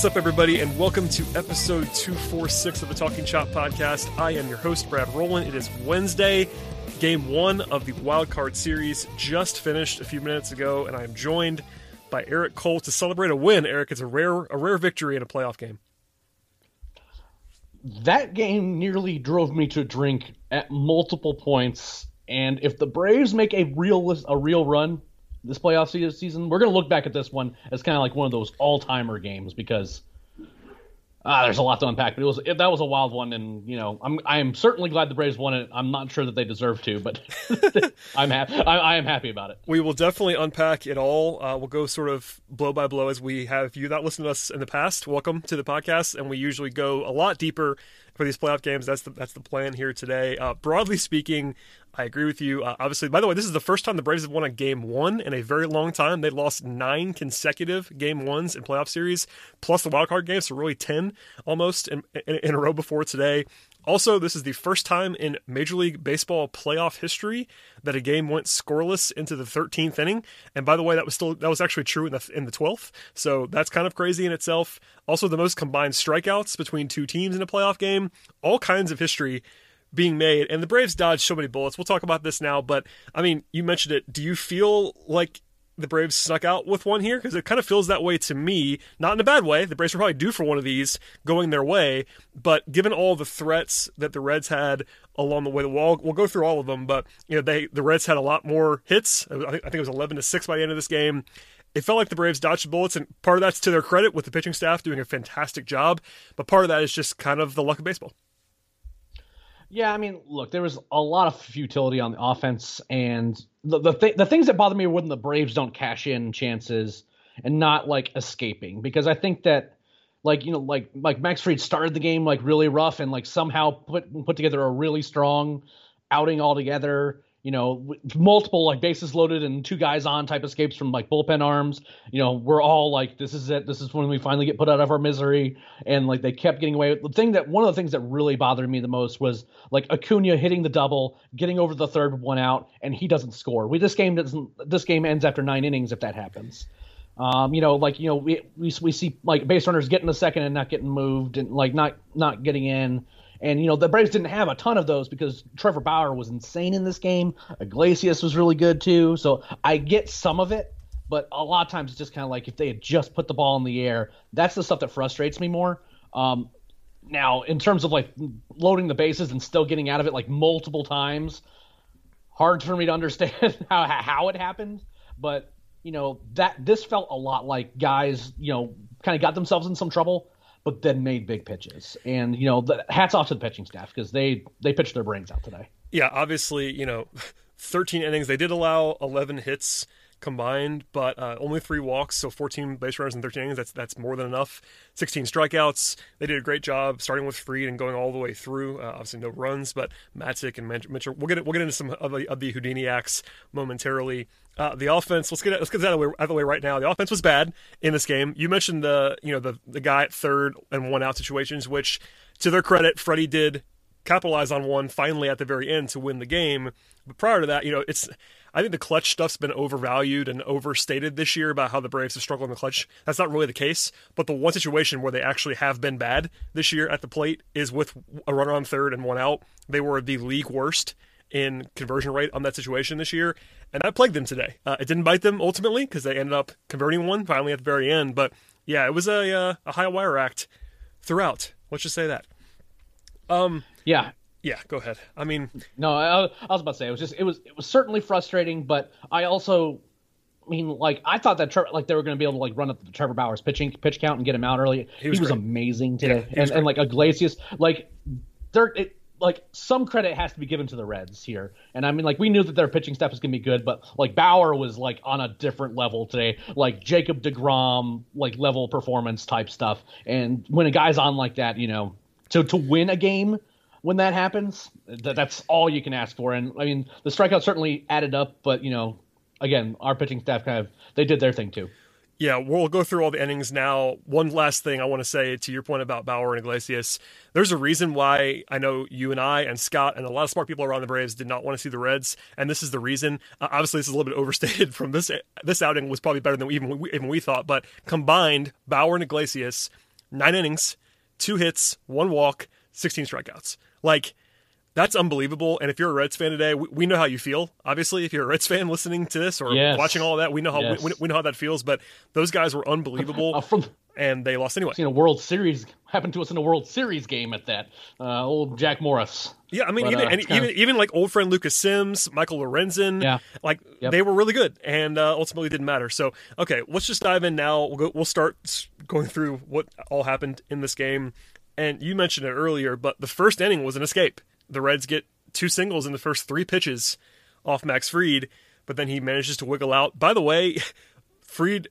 What's up, everybody, and welcome to episode 246 of the Talking Chop podcast. I am your host, Brad Rowland. It is Wednesday. Game one of the Wild Card Series just finished a few minutes ago, and I am joined by Eric Cole to celebrate a win. Eric, it's a rare, a rare victory in a playoff game. That game nearly drove me to drink at multiple points, and if the Braves make a real a real run, this playoff season, we're going to look back at this one as kind of like one of those all timer games because ah, there's a lot to unpack. But it was that was a wild one, and you know, I'm I am certainly glad the Braves won it. I'm not sure that they deserve to, but I'm happy. I, I, am happy about it. We will definitely unpack it all. Uh, we'll go sort of blow by blow as we have. You that listened to us in the past, welcome to the podcast, and we usually go a lot deeper for these playoff games. That's the that's the plan here today. Uh, broadly speaking, I agree with you. Uh, obviously, by the way, this is the first time the Braves have won a game one in a very long time. They lost nine consecutive game ones in playoff series, plus the wild card games, so really ten almost in, in, in a row before today. Also, this is the first time in Major League Baseball playoff history that a game went scoreless into the 13th inning. And by the way, that was still that was actually true in the in the 12th. So that's kind of crazy in itself. Also, the most combined strikeouts between two teams in a playoff game. All kinds of history being made. And the Braves dodged so many bullets. We'll talk about this now, but I mean, you mentioned it. Do you feel like the Braves snuck out with one here? Because it kind of feels that way to me. Not in a bad way. The Braves were probably due for one of these going their way. But given all the threats that the Reds had along the way, we'll, we'll go through all of them. But you know, they the Reds had a lot more hits. I think, I think it was 11 to six by the end of this game. It felt like the Braves dodged bullets, and part of that's to their credit with the pitching staff doing a fantastic job. But part of that is just kind of the luck of baseball. Yeah, I mean, look, there was a lot of futility on the offense, and the the, th- the things that bother me are when the Braves don't cash in chances and not like escaping, because I think that like you know like like Max Fried started the game like really rough and like somehow put put together a really strong outing altogether you know, multiple like bases loaded and two guys on type escapes from like bullpen arms. You know, we're all like, this is it. This is when we finally get put out of our misery. And like they kept getting away. The thing that one of the things that really bothered me the most was like Acuna hitting the double, getting over the third one out, and he doesn't score. We this game doesn't. This game ends after nine innings if that happens. Um, you know, like you know, we we we see like base runners getting the second and not getting moved and like not not getting in. And you know the Braves didn't have a ton of those because Trevor Bauer was insane in this game. Iglesias was really good too. So I get some of it, but a lot of times it's just kind of like if they had just put the ball in the air. That's the stuff that frustrates me more. Um, now, in terms of like loading the bases and still getting out of it like multiple times, hard for me to understand how how it happened. But you know that this felt a lot like guys you know kind of got themselves in some trouble but then made big pitches. And you know, the, hats off to the pitching staff because they they pitched their brains out today. Yeah, obviously, you know, 13 innings. They did allow 11 hits combined, but uh, only three walks, so 14 base runners in 13 innings. That's that's more than enough. 16 strikeouts. They did a great job starting with Fried and going all the way through. Uh, obviously, no runs, but Matzek and Mitchell. We'll get we'll get into some of the, of the Houdini acts momentarily. Uh, the offense. Let's get let's get that out of, way, out of the way right now. The offense was bad in this game. You mentioned the you know the the guy at third and one out situations, which to their credit, Freddie did capitalize on one finally at the very end to win the game. But prior to that, you know, it's I think the clutch stuff's been overvalued and overstated this year about how the Braves have struggled in the clutch. That's not really the case. But the one situation where they actually have been bad this year at the plate is with a runner on third and one out. They were the league worst in conversion rate on that situation this year, and that plagued them today. Uh, it didn't bite them ultimately because they ended up converting one finally at the very end. But yeah, it was a uh, a high wire act throughout. Let's just say that. Um. Yeah. Yeah. Go ahead. I mean, no, I, I was about to say it was just it was it was certainly frustrating, but I also I mean, like I thought that like they were going to be able to like run up the Trevor Bauer's pitching pitch count and get him out early. He was, he was amazing today, yeah, and, and like Iglesias, like they're it, like some credit has to be given to the Reds here. And I mean, like we knew that their pitching staff was gonna be good, but like Bauer was like on a different level today, like Jacob Degrom like level performance type stuff. And when a guy's on like that, you know, to to win a game when that happens, that, that's all you can ask for. And I mean, the strikeout certainly added up, but you know, again, our pitching staff kind of they did their thing too. Yeah, we'll go through all the innings now. One last thing I want to say to your point about Bauer and Iglesias. There's a reason why I know you and I and Scott and a lot of smart people around the Braves did not want to see the Reds, and this is the reason. Uh, obviously, this is a little bit overstated. From this this outing was probably better than even we, even we thought, but combined, Bauer and Iglesias, nine innings, two hits, one walk, 16 strikeouts. Like that's unbelievable. And if you're a Reds fan today, we, we, know how you feel. Obviously, if you're a Reds fan listening to this or yes. watching all that, we know how yes. we, we, know how that feels. But those guys were unbelievable, uh, from, and they lost anyway. Seen a World Series happened to us in a World Series game at that. Uh, old Jack Morris. Yeah, I mean, but, even, uh, even, of... even like old friend Lucas Sims, Michael Lorenzen, yeah, like yep. they were really good, and uh, ultimately didn't matter. So, okay, let's just dive in now. We'll go, we'll start going through what all happened in this game. And you mentioned it earlier, but the first inning was an escape. The Reds get two singles in the first three pitches off Max Fried, but then he manages to wiggle out. By the way, Fried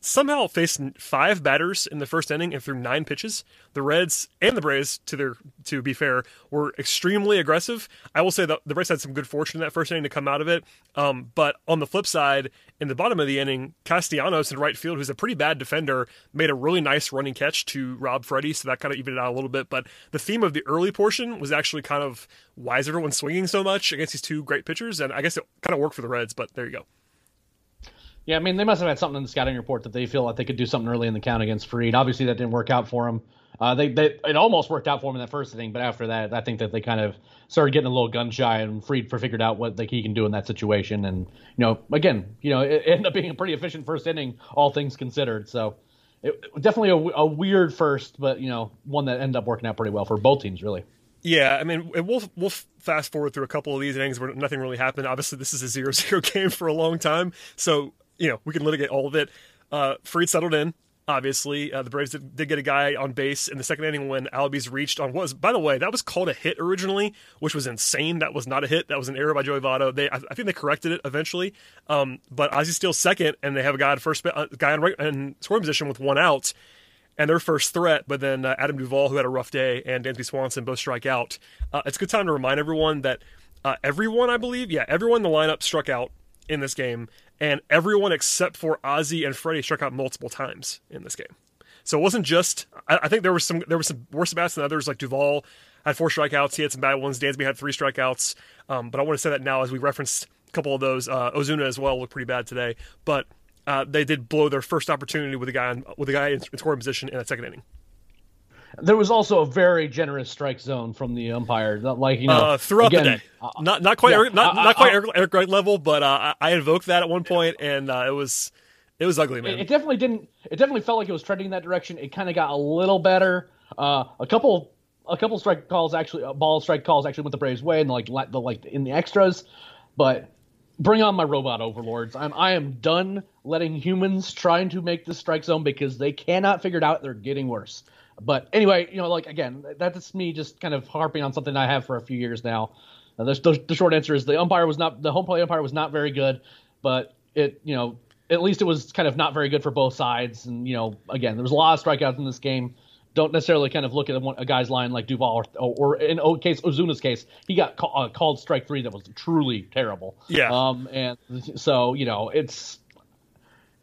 somehow faced five batters in the first inning and threw nine pitches. The Reds and the Braves, to their to be fair, were extremely aggressive. I will say that the Braves had some good fortune in that first inning to come out of it. Um, but on the flip side, in the bottom of the inning, Castellanos in right field, who's a pretty bad defender, made a really nice running catch to Rob Freddie, so that kind of evened it out a little bit. But the theme of the early portion was actually kind of why is everyone swinging so much against these two great pitchers? And I guess it kind of worked for the Reds, but there you go. Yeah, I mean, they must have had something in the scouting report that they feel like they could do something early in the count against Fried. Obviously, that didn't work out for them. Uh, they, they it almost worked out for them in that first inning, but after that, I think that they kind of started getting a little gun shy, and Fried figured out what like, he can do in that situation. And you know, again, you know, it, it ended up being a pretty efficient first inning, all things considered. So it, definitely a, a weird first, but you know, one that ended up working out pretty well for both teams, really. Yeah, I mean, we'll we'll fast forward through a couple of these innings where nothing really happened. Obviously, this is a zero-zero game for a long time, so you know, we can litigate all of it. Uh, Fried settled in. Obviously, uh, the Braves did, did, get a guy on base in the second inning when Albies reached on was, by the way, that was called a hit originally, which was insane. That was not a hit. That was an error by Joey Votto. They, I, I think they corrected it eventually. Um, but Ozzie steals second, and they have a guy at first, uh, guy in, right, in scoring position with one out, and their first threat. But then uh, Adam Duvall, who had a rough day, and Dansby Swanson both strike out. Uh, it's a good time to remind everyone that uh, everyone, I believe, yeah, everyone in the lineup struck out in this game, and everyone except for Ozzy and Freddie struck out multiple times in this game. So it wasn't just. I, I think there was some there was some worse bats than others. Like Duvall had four strikeouts. He had some bad ones. Dansby had three strikeouts. Um, but I want to say that now as we referenced a couple of those. Uh, Ozuna as well looked pretty bad today. But uh, they did blow their first opportunity with a guy on, with a guy in, in scoring position in that second inning. There was also a very generous strike zone from the umpire, like you know, uh, throughout again, the day. Uh, not not quite yeah, Eric, not, not quite Eric, Eric Wright level, but uh, I invoked that at one point, and uh, it was it was ugly, man. It, it, definitely didn't. It definitely felt like it was trending in that direction. It kind of got a little better. Uh, a couple a couple strike calls actually, uh, ball strike calls actually went the Braves' way, and like the like in the extras, but bring on my robot overlords. I'm I am done letting humans trying to make the strike zone because they cannot figure it out. They're getting worse. But anyway, you know, like again, that's me just kind of harping on something I have for a few years now. Uh, the, the, the, short answer is the umpire was not the home plate umpire was not very good, but it you know at least it was kind of not very good for both sides. And you know, again, there was a lot of strikeouts in this game. Don't necessarily kind of look at a, guy's line like Duvall or, or in o, case Ozuna's case, he got call, uh, called strike three that was truly terrible. Yeah. Um, and so you know it's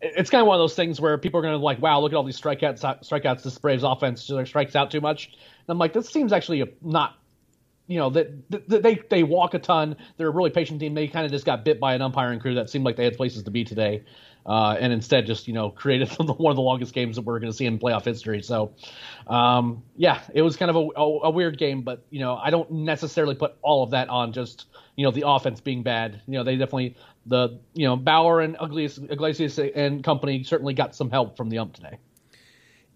it's kind of one of those things where people are going to like, wow, look at all these strikeouts. Uh, strikeouts. This Braves offense strikes out too much. And I'm like, this seems actually not. You know that they they walk a ton. They're a really patient team. They kind of just got bit by an umpiring crew that seemed like they had places to be today. Uh, and instead just you know created one of the longest games that we're going to see in playoff history. So, um, yeah, it was kind of a, a, a, weird game, but you know I don't necessarily put all of that on just you know the offense being bad. You know they definitely the you know Bauer and Iglesias, and company certainly got some help from the ump today.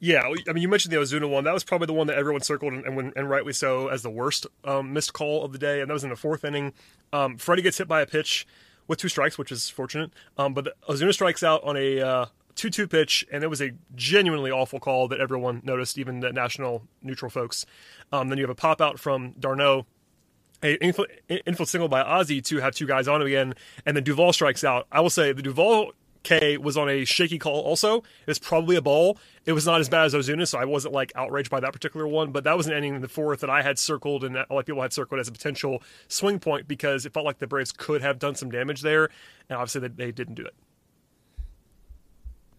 Yeah, I mean, you mentioned the Ozuna one. That was probably the one that everyone circled, and, and, and rightly so, as the worst um, missed call of the day. And that was in the fourth inning. Um, Freddie gets hit by a pitch with two strikes, which is fortunate. Um, but Ozuna strikes out on a uh, 2 2 pitch, and it was a genuinely awful call that everyone noticed, even the national neutral folks. Um, then you have a pop out from d'Arnaud, a infield single by Ozzy to have two guys on him again, and then Duvall strikes out. I will say the Duvall K was on a shaky call also. It's probably a ball. It was not as bad as Ozuna, so I wasn't like outraged by that particular one. But that was an ending in the fourth that I had circled and a lot of people had circled as a potential swing point because it felt like the Braves could have done some damage there, and obviously they, they didn't do it.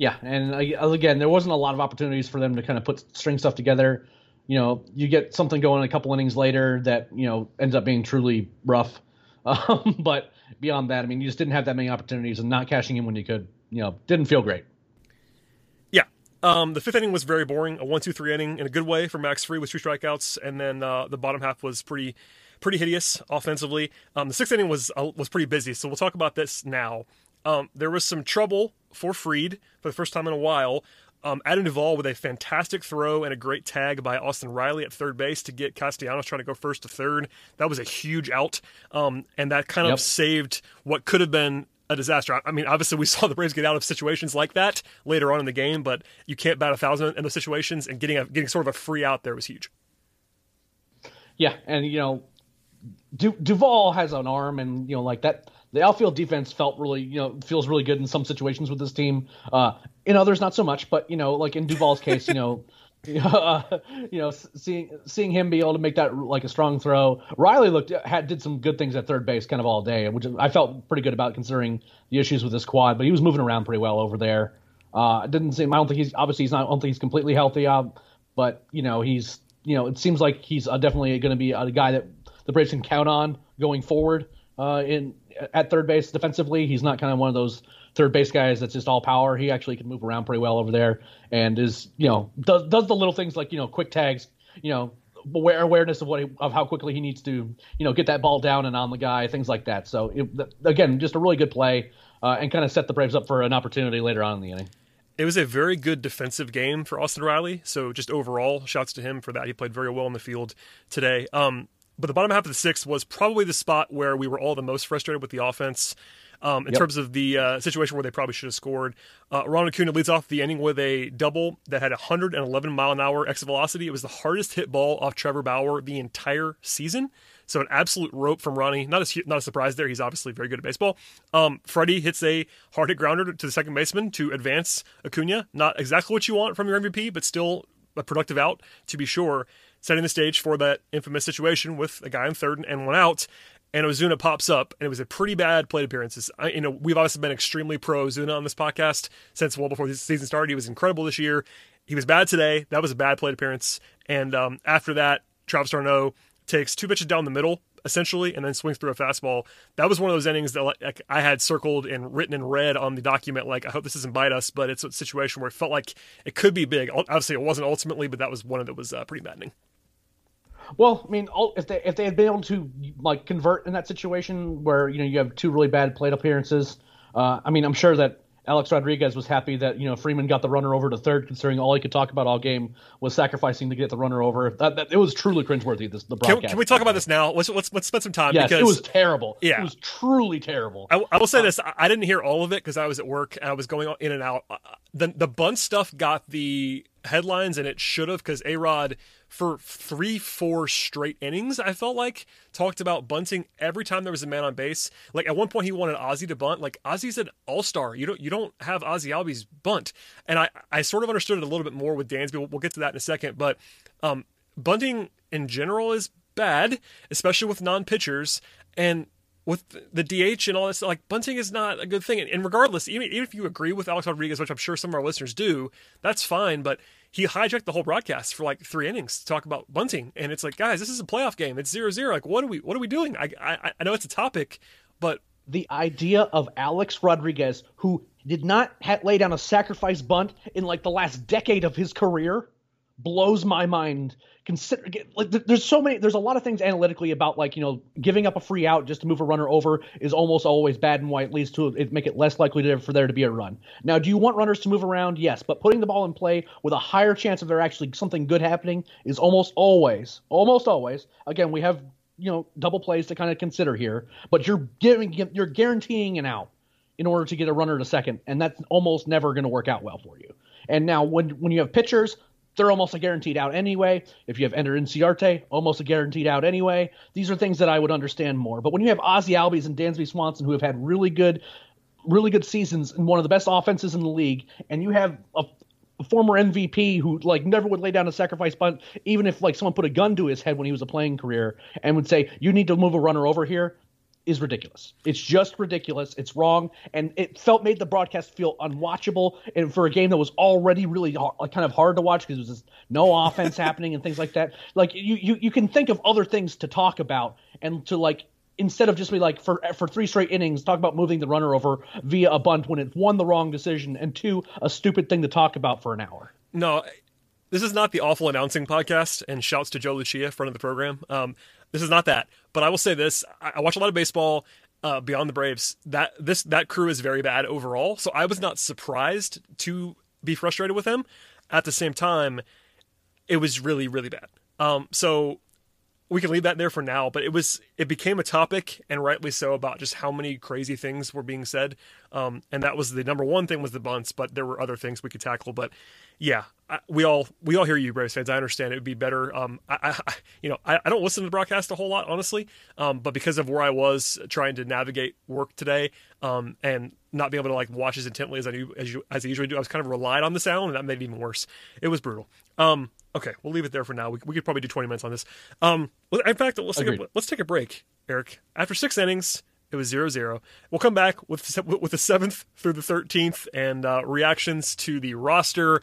Yeah, and uh, uh, again, there wasn't a lot of opportunities for them to kind of put string stuff together. You know, you get something going a couple innings later that you know ends up being truly rough. Um, but beyond that, I mean, you just didn't have that many opportunities, and not cashing in when you could, you know, didn't feel great. Yeah. Um, the fifth inning was very boring, a one-two-three inning in a good way for Max Fried with two strikeouts, and then uh, the bottom half was pretty, pretty hideous offensively. Um, the sixth inning was uh, was pretty busy, so we'll talk about this now. Um, there was some trouble for Fried for the first time in a while. Um, Adam Duvall with a fantastic throw and a great tag by Austin Riley at third base to get Castellanos trying to go first to third. That was a huge out, um, and that kind of yep. saved what could have been a disaster. I mean, obviously, we saw the Braves get out of situations like that later on in the game, but you can't bat a thousand in those situations, and getting a, getting sort of a free out there was huge. Yeah, and you know, du- Duvall has an arm, and you know, like that the outfield defense felt really, you know, feels really good in some situations with this team. Uh, in others, not so much. But you know, like in Duvall's case, you know, you know, seeing seeing him be able to make that like a strong throw. Riley looked had did some good things at third base kind of all day, which I felt pretty good about considering the issues with his quad. But he was moving around pretty well over there. Uh, didn't seem. I don't think he's obviously he's not. I don't think he's completely healthy. Uh, but you know, he's you know, it seems like he's uh, definitely going to be a guy that the Braves can count on going forward. Uh, in at third base defensively. He's not kind of one of those third base guys that's just all power. He actually can move around pretty well over there and is, you know, does does the little things like, you know, quick tags, you know, aware, awareness of what he, of how quickly he needs to, you know, get that ball down and on the guy, things like that. So it, again, just a really good play uh, and kind of set the Braves up for an opportunity later on in the inning. It was a very good defensive game for Austin Riley. So just overall, shouts to him for that. He played very well in the field today. Um, but the bottom half of the sixth was probably the spot where we were all the most frustrated with the offense. Um, in yep. terms of the uh, situation where they probably should have scored. Uh, Ronald Acuna leads off the inning with a double that had 111 mile an hour exit velocity. It was the hardest hit ball off Trevor Bauer the entire season. So an absolute rope from Ronnie. Not a, not a surprise there. He's obviously very good at baseball. Um, Freddie hits a hard hit grounder to the second baseman to advance Acuna. Not exactly what you want from your MVP, but still a productive out to be sure setting the stage for that infamous situation with a guy in third and one out. And Ozuna pops up, and it was a pretty bad plate appearance. You know, we've obviously been extremely pro Ozuna on this podcast since well before the season started. He was incredible this year. He was bad today. That was a bad plate appearance. And um, after that, Travis d'Arnaud takes two pitches down the middle essentially, and then swings through a fastball. That was one of those innings that like, I had circled and written in red on the document. Like, I hope this doesn't bite us, but it's a situation where it felt like it could be big. Obviously, it wasn't ultimately, but that was one that was uh, pretty maddening. Well, I mean, if they if they had been able to like convert in that situation where you know you have two really bad plate appearances, uh, I mean, I'm sure that Alex Rodriguez was happy that you know Freeman got the runner over to third, considering all he could talk about all game was sacrificing to get the runner over. That, that it was truly cringeworthy. This the broadcast. Can, can we talk about this now? Let's let's let's spend some time. Yes, because, it was terrible. Yeah, it was truly terrible. I, I will say uh, this: I didn't hear all of it because I was at work and I was going in and out. Uh, the the bunt stuff got the headlines, and it should have because A Rod for three, four straight innings, I felt like, talked about bunting every time there was a man on base. Like at one point he wanted Ozzy to bunt. Like Ozzy's an all-star. You don't you don't have Ozzy Albies bunt. And I, I sort of understood it a little bit more with Dansby. We'll, we'll get to that in a second. But um, bunting in general is bad, especially with non-pitchers. And with the DH and all this, like bunting is not a good thing. And regardless, even, even if you agree with Alex Rodriguez, which I'm sure some of our listeners do, that's fine. But he hijacked the whole broadcast for like three innings to talk about bunting, and it's like, guys, this is a playoff game. It's zero zero. Like, what are we what are we doing? I I, I know it's a topic, but the idea of Alex Rodriguez, who did not ha- lay down a sacrifice bunt in like the last decade of his career. Blows my mind. Consider like there's so many. There's a lot of things analytically about like you know giving up a free out just to move a runner over is almost always bad and why it leads to it make it less likely to, for there to be a run. Now, do you want runners to move around? Yes, but putting the ball in play with a higher chance of there actually something good happening is almost always, almost always. Again, we have you know double plays to kind of consider here, but you're giving you're guaranteeing an out in order to get a runner to second, and that's almost never going to work out well for you. And now when when you have pitchers, they're almost a guaranteed out anyway. If you have Ender Inciarte, almost a guaranteed out anyway. These are things that I would understand more. But when you have Ozzie Albies and Dansby Swanson who have had really good really good seasons and one of the best offenses in the league, and you have a former MVP who like never would lay down a sacrifice bunt, even if like someone put a gun to his head when he was a playing career and would say, "You need to move a runner over here." Is ridiculous. It's just ridiculous. It's wrong, and it felt made the broadcast feel unwatchable. And for a game that was already really hard, like, kind of hard to watch because there was no offense happening and things like that. Like you, you, you can think of other things to talk about and to like instead of just be like for for three straight innings talk about moving the runner over via a bunt when it's one the wrong decision and two a stupid thing to talk about for an hour. No, this is not the awful announcing podcast. And shouts to Joe Lucia, front of the program. Um, this is not that. But I will say this: I, I watch a lot of baseball. Uh, beyond the Braves, that this that crew is very bad overall. So I was not surprised to be frustrated with him. At the same time, it was really really bad. Um, so we can leave that there for now, but it was it became a topic and rightly so about just how many crazy things were being said. Um, and that was the number one thing was the bunts, but there were other things we could tackle. But yeah, I, we all we all hear you, Braves fans. I understand it would be better. Um, I, I you know I, I, don't listen to the broadcast a whole lot, honestly. Um, but because of where I was trying to navigate work today, um, and not being able to like watch as intently as I do as, you, as I usually do, I was kind of relied on the sound, and that made it even worse. It was brutal. Um, Okay, we'll leave it there for now. We, we could probably do 20 minutes on this. Um, in fact, let's take, a, let's take a break, Eric. After six innings, it was 0 0. We'll come back with, with the 7th through the 13th and uh, reactions to the roster,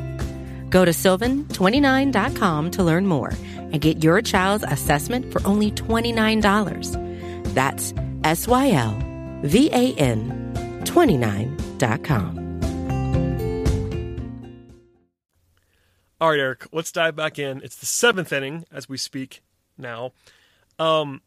Go to sylvan29.com to learn more and get your child's assessment for only $29. That's S Y L V A N 29.com. All right, Eric, let's dive back in. It's the seventh inning as we speak now. Um,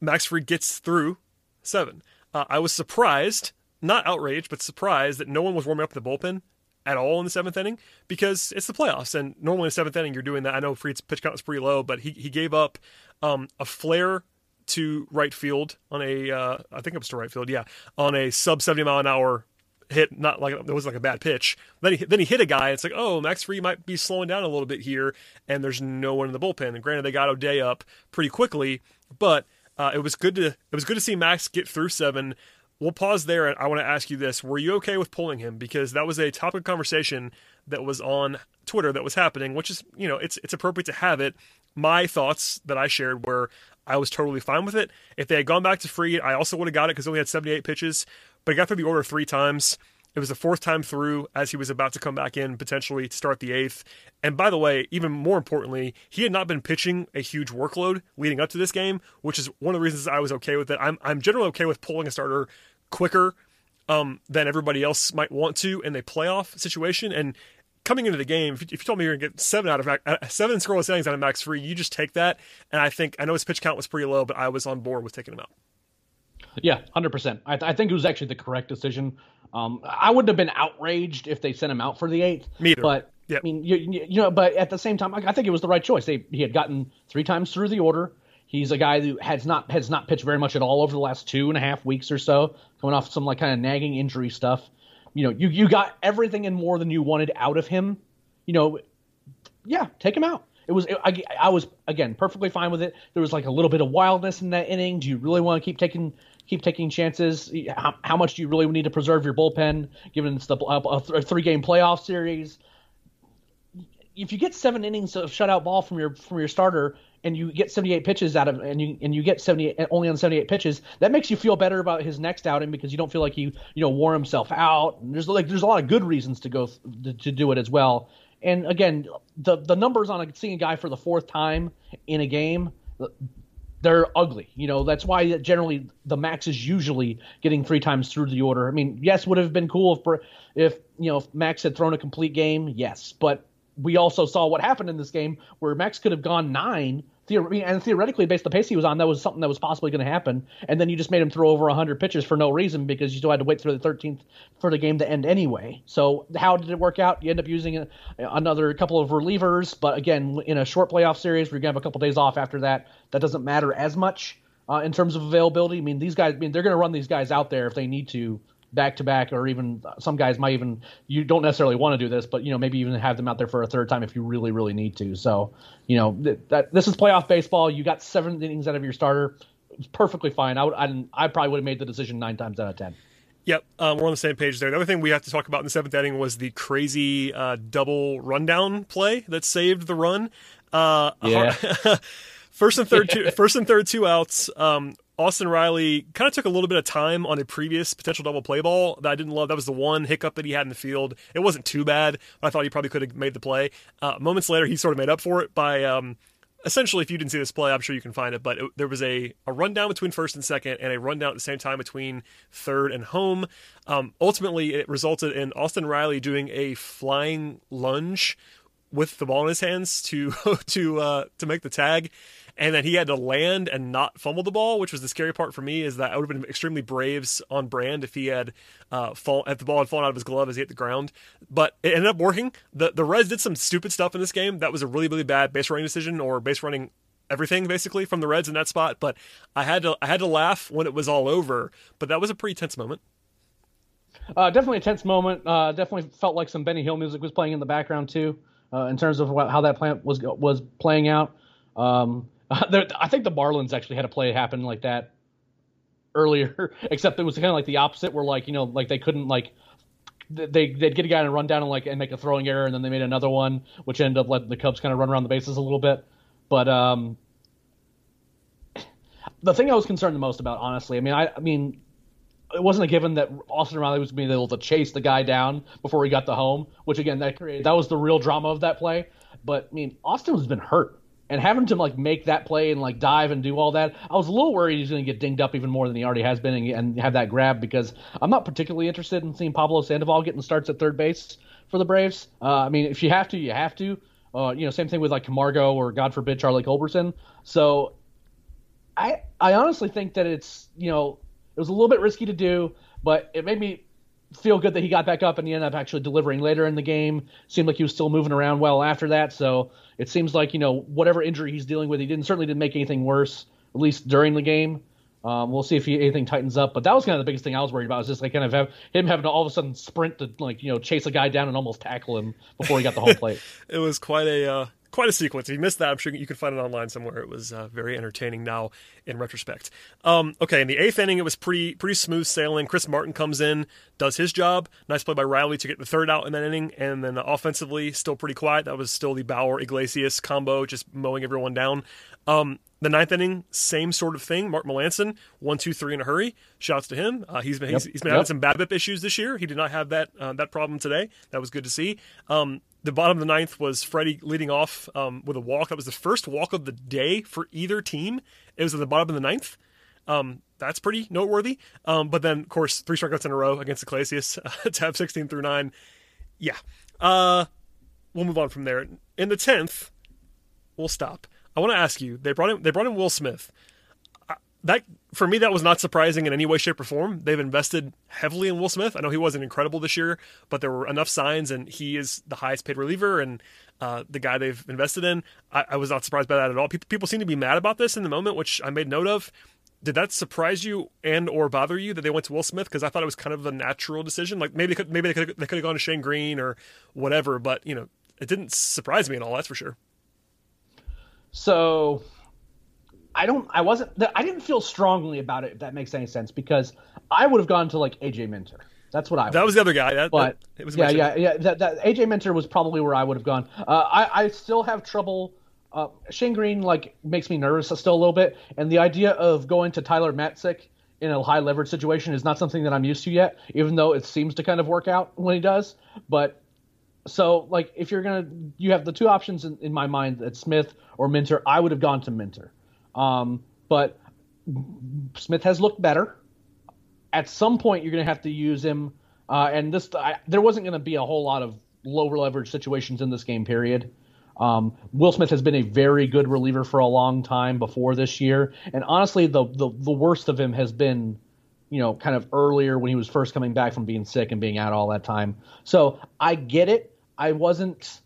Max Fried gets through seven. Uh, I was surprised, not outraged, but surprised that no one was warming up the bullpen at all in the seventh inning because it's the playoffs. And normally in the seventh inning, you're doing that. I know Fried's pitch count was pretty low, but he, he gave up um, a flare to right field on a, uh, I think it was to right field, yeah, on a sub 70 mile an hour hit not like it was like a bad pitch. Then he then he hit a guy. It's like oh Max Fried might be slowing down a little bit here, and there's no one in the bullpen. And granted, they got O'Day up pretty quickly, but uh, it was good to it was good to see Max get through seven. We'll pause there, and I want to ask you this: Were you okay with pulling him? Because that was a topic of conversation that was on Twitter that was happening, which is you know it's it's appropriate to have it. My thoughts that I shared were I was totally fine with it. If they had gone back to Fried, I also would have got it because he only had 78 pitches but he got through the order three times. It was the fourth time through as he was about to come back in potentially to start the eighth. And by the way, even more importantly, he had not been pitching a huge workload leading up to this game, which is one of the reasons I was okay with it. I'm I'm generally okay with pulling a starter quicker um, than everybody else might want to in a playoff situation. And coming into the game, if you, if you told me you're gonna get seven out of uh, seven scoreless innings out of Max Fried, you just take that. And I think I know his pitch count was pretty low, but I was on board with taking him out. Yeah, hundred percent. I, th- I think it was actually the correct decision. Um, I wouldn't have been outraged if they sent him out for the eighth. Me either. But Yep. I mean, you you know, but at the same time, I, I think it was the right choice. They, he had gotten three times through the order. He's a guy who has not has not pitched very much at all over the last two and a half weeks or so, coming off some like kind of nagging injury stuff. You know, you you got everything and more than you wanted out of him. You know, yeah, take him out. It was I, I was again perfectly fine with it. There was like a little bit of wildness in that inning. Do you really want to keep taking keep taking chances? How, how much do you really need to preserve your bullpen, given it's the a, a three game playoff series? If you get seven innings of shutout ball from your from your starter, and you get 78 pitches out of and you and you get 78 only on 78 pitches that makes you feel better about his next outing because you don't feel like he you know wore himself out. And there's like there's a lot of good reasons to go to, to do it as well. And again the the numbers on a, seeing a guy for the fourth time in a game they're ugly. You know that's why generally the max is usually getting three times through the order. I mean yes would have been cool if if you know if max had thrown a complete game yes. But we also saw what happened in this game where max could have gone nine and theoretically, based on the pace he was on, that was something that was possibly going to happen. And then you just made him throw over 100 pitches for no reason because you still had to wait through the 13th for the game to end anyway. So how did it work out? You end up using a, another couple of relievers, but again, in a short playoff series, we're going to have a couple days off after that. That doesn't matter as much uh, in terms of availability. I mean, these guys, I mean, they're going to run these guys out there if they need to back to back, or even some guys might even you don't necessarily want to do this, but you know maybe even have them out there for a third time if you really really need to. So you know th- that this is playoff baseball. You got seven innings out of your starter. It's perfectly fine. I would I, I probably would have made the decision nine times out of ten. Yep, um, we're on the same page there. The other thing we have to talk about in the seventh inning was the crazy uh, double rundown play that saved the run. Uh, yeah. first and third, two, first and third, two outs. Um, Austin Riley kind of took a little bit of time on a previous potential double play ball that I didn't love. That was the one hiccup that he had in the field. It wasn't too bad, but I thought he probably could have made the play. Uh, moments later, he sort of made up for it by um, essentially, if you didn't see this play, I'm sure you can find it, but it, there was a, a rundown between first and second and a rundown at the same time between third and home. Um, ultimately, it resulted in Austin Riley doing a flying lunge with the ball in his hands to to uh, to make the tag and then he had to land and not fumble the ball, which was the scary part for me. Is that I would have been extremely Braves on brand if he had uh, fall if the ball had fallen out of his glove as he hit the ground. But it ended up working. the The Reds did some stupid stuff in this game. That was a really really bad base running decision or base running everything basically from the Reds in that spot. But I had to I had to laugh when it was all over. But that was a pretty tense moment. Uh, definitely a tense moment. Uh, definitely felt like some Benny Hill music was playing in the background too, uh, in terms of what, how that plant was was playing out. Um, there, I think the Marlins actually had a play happen like that earlier, except it was kind of like the opposite, where like you know like they couldn't like they they'd get a guy in a run down and like and make a throwing error, and then they made another one, which ended up letting the Cubs kind of run around the bases a little bit. But um, the thing I was concerned the most about, honestly, I mean, I, I mean, it wasn't a given that Austin Riley was being able to chase the guy down before he got the home, which again that created that was the real drama of that play. But I mean, Austin has been hurt and having to like make that play and like dive and do all that, I was a little worried he's going to get dinged up even more than he already has been and, and, have that grab because I'm not particularly interested in seeing Pablo Sandoval getting starts at third base for the Braves. Uh, I mean, if you have to, you have to. Uh, you know, same thing with like Camargo or God forbid Charlie Culberson. So, I I honestly think that it's you know it was a little bit risky to do, but it made me feel good that he got back up and he ended up actually delivering later in the game. Seemed like he was still moving around well after that. So it seems like you know whatever injury he's dealing with, he didn't certainly didn't make anything worse at least during the game. Um, we'll see if he, anything tightens up, but that was kind of the biggest thing I was worried about. Was just like kind of have, him having to all of a sudden sprint to like you know chase a guy down and almost tackle him before he got the home plate. it was quite a uh, quite a sequence. If you missed that, I'm sure you can find it online somewhere. It was uh, very entertaining now in retrospect. Um, okay, in the eighth inning, it was pretty pretty smooth sailing. Chris Martin comes in, does his job. Nice play by Riley to get the third out in that inning, and then offensively, still pretty quiet. That was still the Bauer Iglesias combo, just mowing everyone down. Um, the ninth inning, same sort of thing. Mark Melancon, one, two, three in a hurry. Shouts to him. Uh, he's been yep. he's, he's been yep. having some BABIP issues this year. He did not have that uh, that problem today. That was good to see. Um, the bottom of the ninth was Freddie leading off um, with a walk. That was the first walk of the day for either team. It was at the bottom of the ninth. Um, that's pretty noteworthy. Um, but then, of course, three strikeouts in a row against Iglesias uh, to have 16 through 9. Yeah. Uh, we'll move on from there. In the 10th, we'll stop. I want to ask you they brought in, they brought in Will Smith. that for me that was not surprising in any way, shape, or form. They've invested heavily in Will Smith. I know he wasn't incredible this year, but there were enough signs, and he is the highest paid reliever and uh, the guy they've invested in. I, I, was not surprised by that at all. People, people seem to be mad about this in the moment, which I made note of. Did that surprise you and or bother you that they went to Will Smith? Because I thought it was kind of a natural decision. Like maybe they could maybe they could they could have gone to Shane Greene or whatever, but you know it didn't surprise me at all. That's for sure. So I don't. I wasn't. I didn't feel strongly about it. If that makes any sense, because I would have gone to like AJ Minter. That's what I. That was the other guy. That, but that, was yeah, yeah, yeah. That, that AJ Minter was probably where I would have gone. Uh, I I still have trouble. Uh, Shane Greene like makes me nervous still a little bit, and the idea of going to Tyler Matzek in a high leverage situation is not something that I'm used to yet. Even though it seems to kind of work out when he does, but so like if you're gonna, you have the two options in, in my mind: that Smith or Minter. I would have gone to Minter. Um, but Smith has looked better. At some point, you're going to have to use him. Uh, and this, I, there wasn't going to be a whole lot of lower leverage situations in this game period. Um, Will Smith has been a very good reliever for a long time before this year, and honestly, the, the the worst of him has been, you know, kind of earlier when he was first coming back from being sick and being out all that time. So I get it. I wasn't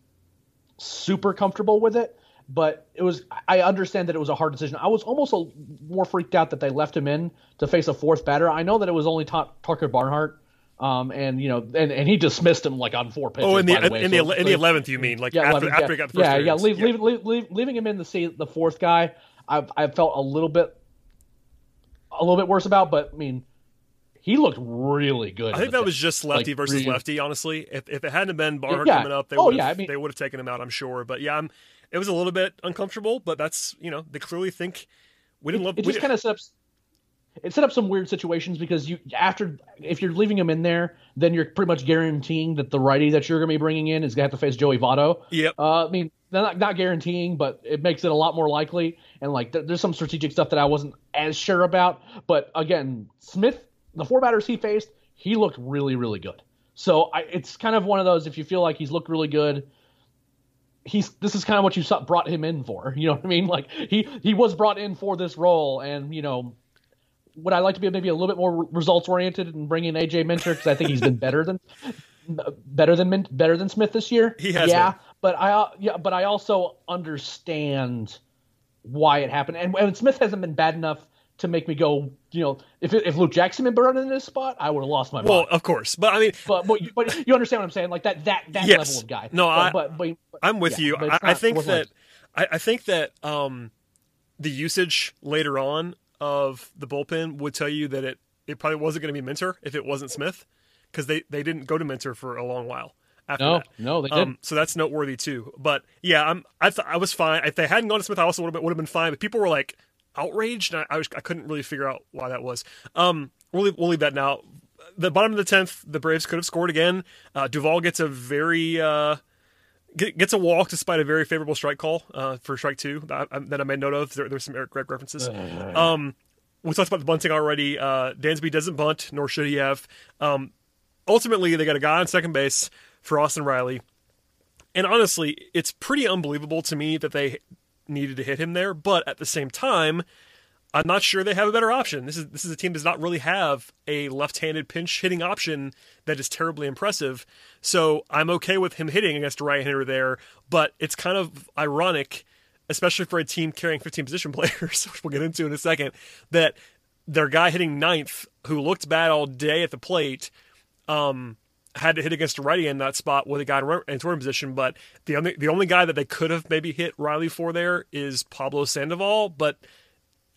super comfortable with it, but it was I understand that it was a hard decision. I was almost a, more freaked out that they left him in to face a fourth batter. I know that it was only ta- Tucker Barnhart, um, and you know, and, and he dismissed him like on four pitches. Oh, in the, the way, in, so, the, in the eleventh, you mean like yeah, after, 11th, after yeah. he got the first yeah, yeah, leave, yeah. Leave, leave, leave, leaving him in the see the fourth guy. I I felt a little bit a little bit worse about, but I mean. He looked really good. I think that was just lefty like, versus really, lefty. Honestly, if, if it hadn't been Barnhart yeah. coming up, they oh, would yeah, have I mean, they would have taken him out. I'm sure, but yeah, I'm, it was a little bit uncomfortable. But that's you know they clearly think we didn't it, love. It just kind of set up. It set up some weird situations because you after if you're leaving him in there, then you're pretty much guaranteeing that the righty that you're going to be bringing in is going to have to face Joey Votto. Yep. Uh, I mean, not not guaranteeing, but it makes it a lot more likely. And like, th- there's some strategic stuff that I wasn't as sure about. But again, Smith, the four batters he faced, he looked really, really good. So I, it's kind of one of those. If you feel like he's looked really good, he's this is kind of what you saw, brought him in for. You know what I mean? Like he he was brought in for this role, and you know. Would I like to be maybe a little bit more results oriented and bring in AJ Minter because I think he's been better than better than better than Smith this year? He has, yeah. Been. But I yeah, but I also understand why it happened, and, and Smith hasn't been bad enough to make me go, you know, if if Luke Jackson had been running in this spot, I would have lost my mind. Well, of course, but I mean, but but, but you understand what I'm saying, like that that that yes. level of guy. No, but, I, but, but, but I'm with yeah, you. I, I think that I, I think that um, the usage later on of the bullpen would tell you that it it probably wasn't going to be Minter if it wasn't Smith because they they didn't go to Minter for a long while. After no, that. no, they didn't. Um, so that's noteworthy too. But yeah, I'm I th- I was fine. If they hadn't gone to Smith, I also would have been, would have been fine. But people were like outraged, and I, I was I couldn't really figure out why that was. Um, we'll leave, we'll leave that now. The bottom of the tenth, the Braves could have scored again. Uh, Duvall gets a very uh, gets a walk despite a very favorable strike call uh, for strike two that I, that I made note of. There, there's some Eric Gregg references. Um, we talked about the bunting already. Uh, Dansby doesn't bunt, nor should he have. Um, ultimately, they got a guy on second base for Austin Riley. And honestly, it's pretty unbelievable to me that they needed to hit him there. But at the same time, I'm not sure they have a better option. This is this is a team that does not really have a left-handed pinch hitting option that is terribly impressive. So I'm okay with him hitting against a right hander there, but it's kind of ironic, especially for a team carrying 15 position players, which we'll get into in a second, that their guy hitting ninth, who looked bad all day at the plate, um, had to hit against a righty in that spot with a guy in scoring position. But the only the only guy that they could have maybe hit Riley for there is Pablo Sandoval. But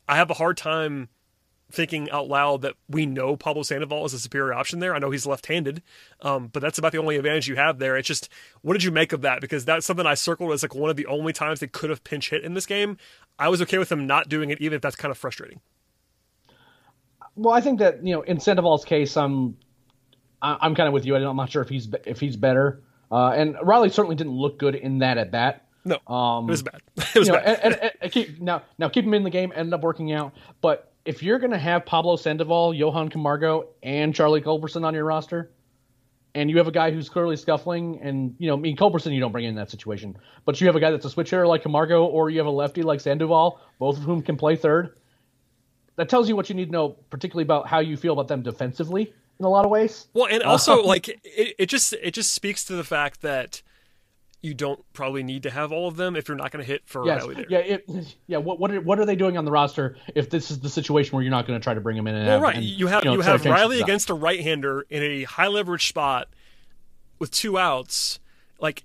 I have a hard time thinking out loud that we know Pablo Sandoval is a superior option there. I know he's left-handed, um, but that's about the only advantage you have there. It's just, what did you make of that? Because that's something I circled as like one of the only times they could have pinch hit in this game. I was okay with them not doing it, even if that's kind of frustrating. Well, I think that you know, in Sandoval's case, I'm I- I'm kind of with you. I'm not sure if he's if he's better. Uh, and Riley certainly didn't look good in that at bat. No, Um, it was bad. It was you know, bad. and, and, and keep, now now keep him in the game, ended up working out. But if you're going to have Pablo Sandoval, Johan Camargo, and Charlie Culberson on your roster, and you have a guy who's clearly scuffling, and you know, I mean Culberson, you don't bring in that situation, but you have a guy that's a switch hitter like Camargo, or you have a lefty like Sandoval, both of whom can play third. that tells you what you need to know, particularly about how you feel about them defensively in a lot of ways. Well, and also um, like it, it just it just speaks to the fact that you don't probably need to have all of them if you're not going to hit for yes. Riley there. Yeah, it, yeah. What what are, what are they doing on the roster if this is the situation where you're not going to try to bring him in? And well, have, right. and, you have you, know, you have Riley against a right-hander in a high leverage spot with two outs. Like,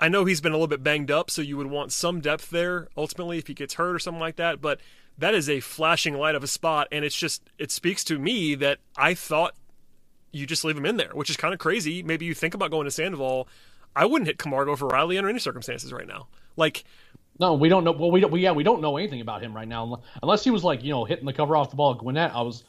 I know he's been a little bit banged up, so you would want some depth there ultimately if he gets hurt or something like that. But that is a flashing light of a spot, and it's just it speaks to me that I thought you just leave him in there, which is kind of crazy. Maybe you think about going to Sandoval. I wouldn't hit Camargo for Riley under any circumstances right now. Like, No, we don't know. Well, we don't. We, yeah, we don't know anything about him right now, unless he was like you know hitting the cover off the ball Gwinnett. I was.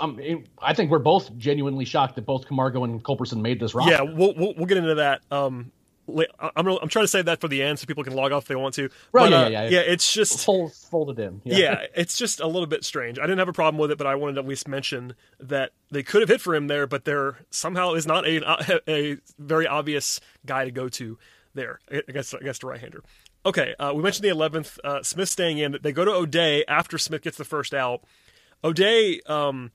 Um, I think we're both genuinely shocked that both Camargo and Culberson made this roster. yeah, we'll, we'll we'll get into that. Um, I'm I'm trying to save that for the end so people can log off if they want to. Right, But, yeah, uh, yeah, yeah. it's just Fold, folded in. Yeah. yeah, it's just a little bit strange. I didn't have a problem with it, but I wanted to at least mention that they could have hit for him there, but there somehow is not a a very obvious guy to go to there. I guess I guess the right hander. Okay, uh, we mentioned the eleventh. Uh, Smith staying in. They go to O'Day after Smith gets the first out. O'Day, um,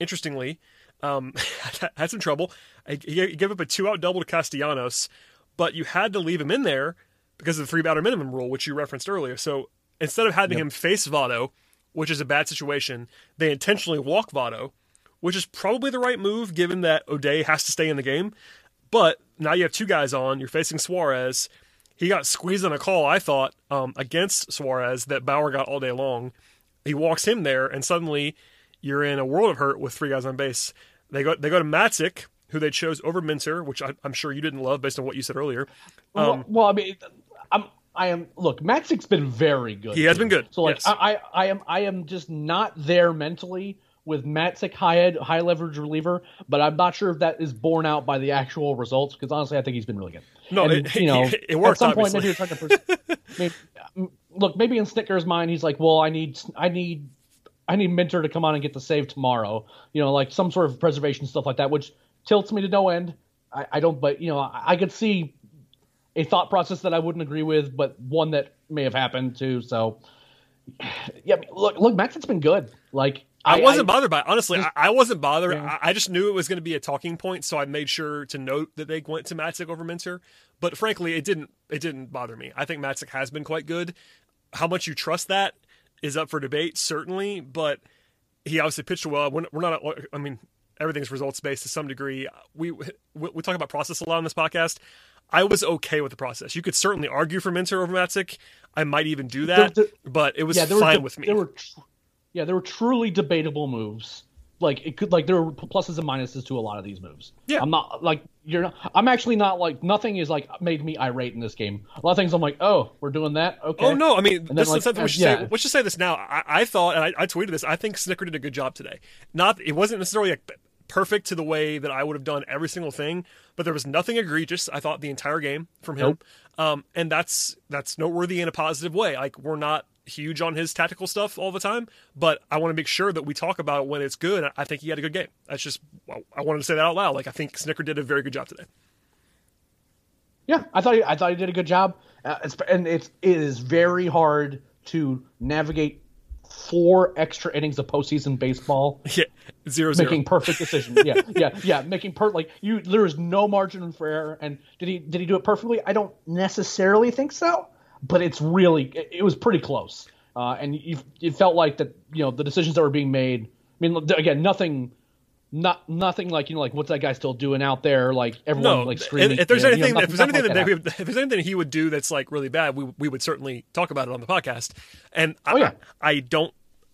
interestingly, um, had some trouble. He he gave up a two out double to Castellanos, but you had to leave him in there because of the three batter minimum rule, which you referenced earlier. So instead of having him face Votto, which is a bad situation, they intentionally walk Votto, which is probably the right move given that O'Day has to stay in the game. But now you have two guys on. You're facing Suarez. He got squeezed on a call, I thought, um, against Suarez that Bauer got all day long. He walks him there, and suddenly you're in a world of hurt with three guys on base. They go they go to Matzek, who they chose over Minter, which I, I'm sure you didn't love based on what you said earlier. Um, well, well, I mean, I'm. I am look. Matzek's been very good. He has too. been good, So like, yes. I, I, I am, I am just not there mentally with Matzek high ed, high leverage reliever, but I'm not sure if that is borne out by the actual results. Because honestly, I think he's been really good. No, And, it- you know, it- it worked, At some point, maybe you're trying to. Pers- maybe, um, look, maybe in Snitker's mind, he's like, well, I need, I need, I need Minter to come on and get the save tomorrow. You know, like some sort of preservation stuff like that, which tilts me to no end. I, I don't, but you know, I, I could see a thought process that I wouldn't agree with, but one that may have happened too. So, yeah, look, look, Max, it's been good. Like I wasn't bothered by it. Honestly, I, I wasn't bothered. Yeah. I, I just knew it was going to be a talking point, so I made sure to note that they went to Matzek over Minter. But frankly, it didn't. It didn't bother me. I think Matzek has been quite good. How much you trust that is up for debate, certainly. But he obviously pitched well. We're not. I mean, everything's results based to some degree. We, we we talk about process a lot on this podcast. I was okay with the process. You could certainly argue for Minter over Matzek. I might even do that, There- but it was yeah, there fine were, with me. There were, tr- yeah, there were truly debatable moves. Like it could, like there were pluses and minuses to a lot of these moves. Yeah. I'm not like you're. Not, I'm actually not like nothing is like made me irate in this game. A lot of things I'm like, oh, we're doing that. Okay. Oh no! I mean, then, this like, is something we should yeah. say. Let's just say this now. I, I thought, and I, I tweeted this. I think Snitker did a good job today. Not, it wasn't necessarily like perfect to the way that I would have done every single thing, but there was nothing egregious. I thought the entire game from him, um, and that's that's noteworthy in a positive way. Like we're not huge on his tactical stuff all the time, but I want to make sure that we talk about it when it's good. I think he had a good game. That's just I wanted to say that out loud. Like I think Snitker did a very good job today. Yeah, I thought he, I thought he did a good job, uh, it's, and it's it is very hard to navigate four extra innings of postseason baseball, Yeah, zero zero. making perfect decisions. yeah, yeah, yeah, making per like you. There is no margin for error. And did he did he do it perfectly? I don't necessarily think so, but it's really it, it was pretty close. Uh, and you it felt like that you know the decisions that were being made. I mean, again, nothing. Not nothing like you know like what's that guy still doing out there like everyone no, like screaming. if there's you know, anything, nothing- if there's anything like that, they, if there's anything he would do that's like really bad, we we would certainly talk about it on the podcast. And I, Oh, yeah. I, I don't,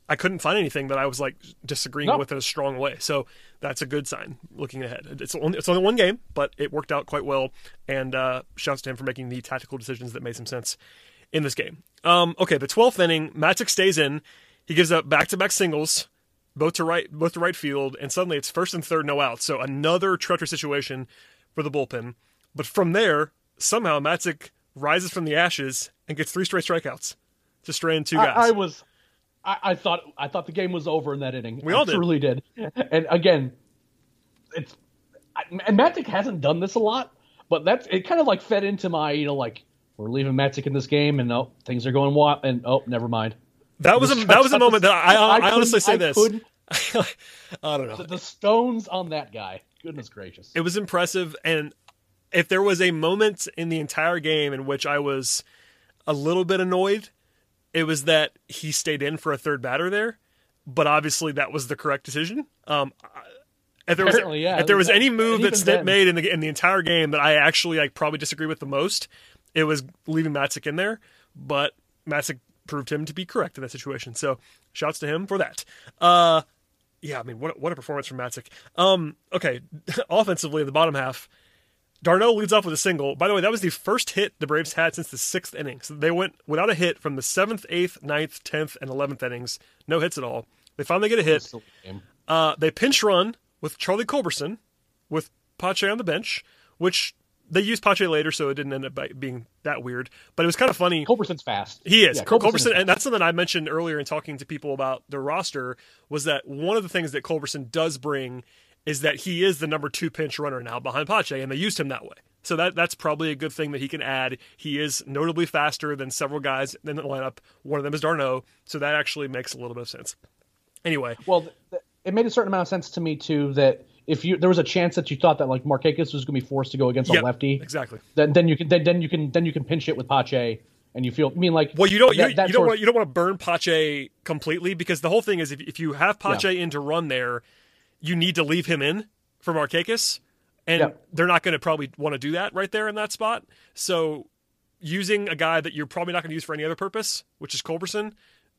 I couldn't find anything that I was like disagreeing No. with in a strong way. So that's a good sign looking ahead. It's only it's only one game, but it worked out quite well. And uh, shouts to him for making the tactical decisions that made some sense in this game. Um, okay, the twelfth inning, Matzek stays in. He gives up back to back singles both to right both to right field, and suddenly it's first and third, no outs. So another treacherous situation for the bullpen. But from there, somehow Matzek rises from the ashes and gets three straight strikeouts to strand two guys. I, I was, I, I thought, I thought the game was over in that inning. We I all did. truly did. And again, it's, I, and Matzek hasn't done this a lot, but that's it. Kind of like fed into my, you know, like we're leaving Matzek in this game, and oh, things are going wild, and oh, never mind. That was a that was a moment that I I, I couldn't- honestly say I this. couldn't- I don't know. The, the stones on that guy. Goodness gracious. It was impressive, and if there was a moment in the entire game in which I was a little bit annoyed, it was that he stayed in for a third batter there. But obviously, that was the correct decision. Um, if there was yeah. if there was any move that even Snit then- made in the in the entire game that I actually like probably disagree with the most, it was leaving Matzek in there. But Matzek proved him to be correct in that situation. So shouts to him for that. Uh, yeah, I mean, what a- what a performance from Matzek. Um, okay, offensively in the bottom half, d'Arnaud leads off with a single. By the way, that was the first hit the Braves had since the sixth inning. So they went without a hit from the seventh, eighth, ninth, tenth, and eleventh innings. No hits at all. They finally get a hit. Uh, they pinch run with Charlie Culberson with Pache on the bench, which they used Pache later, so it didn't end up being that weird. But it was kind of funny. Culberson's fast. He is. Yeah, Culberson, Culberson is and that's something I mentioned earlier in talking to people about the roster was that one of the things that Culberson does bring is that he is the number two pinch runner now behind Pache, and they used him that way. So that that's probably a good thing that he can add. He is notably faster than several guys in the lineup. One of them is d'Arnaud, so that actually makes a little bit of sense. Anyway, Well, it made a certain amount of sense to me too that if you there was a chance that you thought that like Markakis was going to be forced to go against Yep, a lefty, exactly. then then you can then, then you can then you can pinch it with Pache and you feel. I mean, like Well, you don't you, that- that you don't want, you don't want to burn Pache completely because the whole thing is if if you have Pache Yeah. in to run there, you need to leave him in for Markakis, and Yeah. they're not going to probably want to do that right there in that spot. So using a guy that you're probably not going to use for any other purpose, which is Culberson,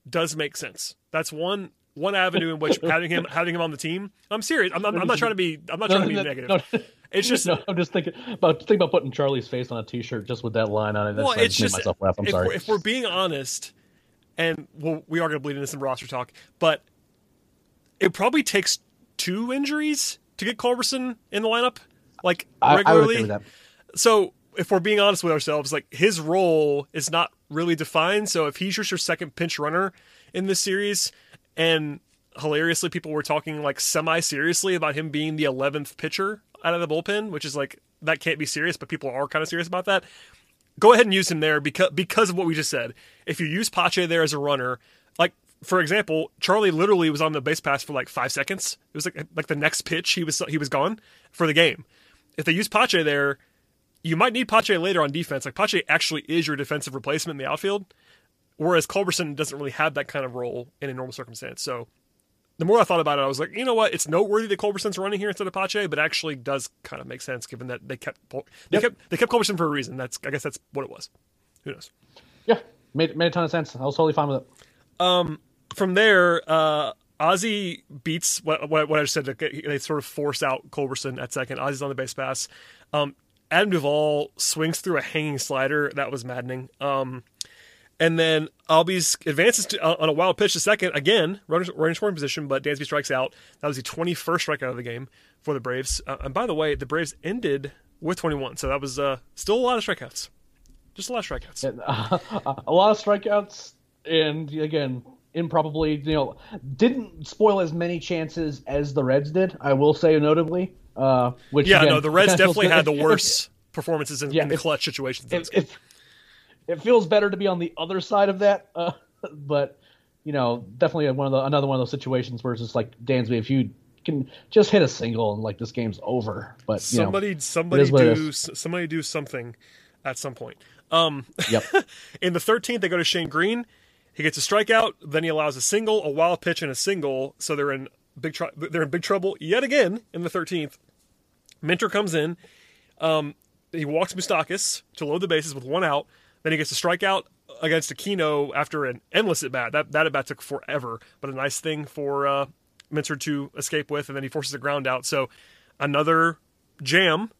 does make sense. That's one one avenue in which having him having him on the team. I'm serious. I'm, I'm, I'm not trying to be I'm not No, trying to be no, negative. no, It's just no. I'm just thinking about thinking about putting Charlie's face on a T-shirt just with that line on it. That's, well, it's just myself laugh. I'm if, sorry. We're, if we're being honest, and well, we are going to bleed into some roster talk, but it probably takes two injuries to get Culberson in the lineup, like I, I regularly. with that. So if we're being honest with ourselves, like his role is not really defined. So if he's just your second pinch runner in this series, and hilariously, people were talking like semi seriously about him being the eleventh pitcher out of the bullpen, which is like that can't be serious, but people are kind of serious about that. Go ahead and use him there because because of what we just said. If you use Pache there as a runner, like for example, Charlie literally was on the base pass for like five seconds. It was like like the next pitch he was he was gone for the game. If they use Pache there, you might need Pache later on defense. Like Pache actually is your defensive replacement in the outfield, whereas Culberson doesn't really have that kind of role in a normal circumstance. So the more I thought about it, I was like, you know what? It's noteworthy that Culberson's running here instead of Pache, but actually does kind of make sense given that they kept they Yep. kept they kept Culberson for a reason. That's I guess that's what it was. Who knows? Yeah, made made a ton of sense. I was totally fine with it. from there, uh, Ozzy beats what, what, what I just said. They sort of force out Culberson at second. Ozzy's on the base pass. Um, Adam Duvall swings through a hanging slider. That was maddening. Um, and then Albies advances to, uh, on a wild pitch to second again, running, running scoring position, but Dansby strikes out. That was the 21st strikeout of the game for the Braves. Uh, and by the way, the Braves ended with 21, so that was uh, still a lot of strikeouts. Just a lot of strikeouts. And, uh, a lot of strikeouts, and again, improbably, you know, didn't spoil as many chances as the Reds did. I will say, notably. Uh, which Yeah, again, no, the Reds definitely had the worst performances in, Yeah, in the clutch situations. in this It, feels better to be on the other side of that, uh, but you know, definitely one of the another one of those situations where it's just like Dansby, if you can just hit a single and like this game's over. But you know, somebody somebody is what it do somebody do something at some point. Um, yep. in the 13th, they go to Shane Greene. He gets a strikeout. Then he allows a single, a wild pitch, and a single. So they're in big tr- they're in big trouble yet again in the 13th. Minter comes in. Um, he walks Moustakas to load the bases with one out. Then he gets a strikeout against Aquino after an endless at bat. That that at bat took forever, but a nice thing for uh, Minter to escape with, and then he forces a ground out. So another jam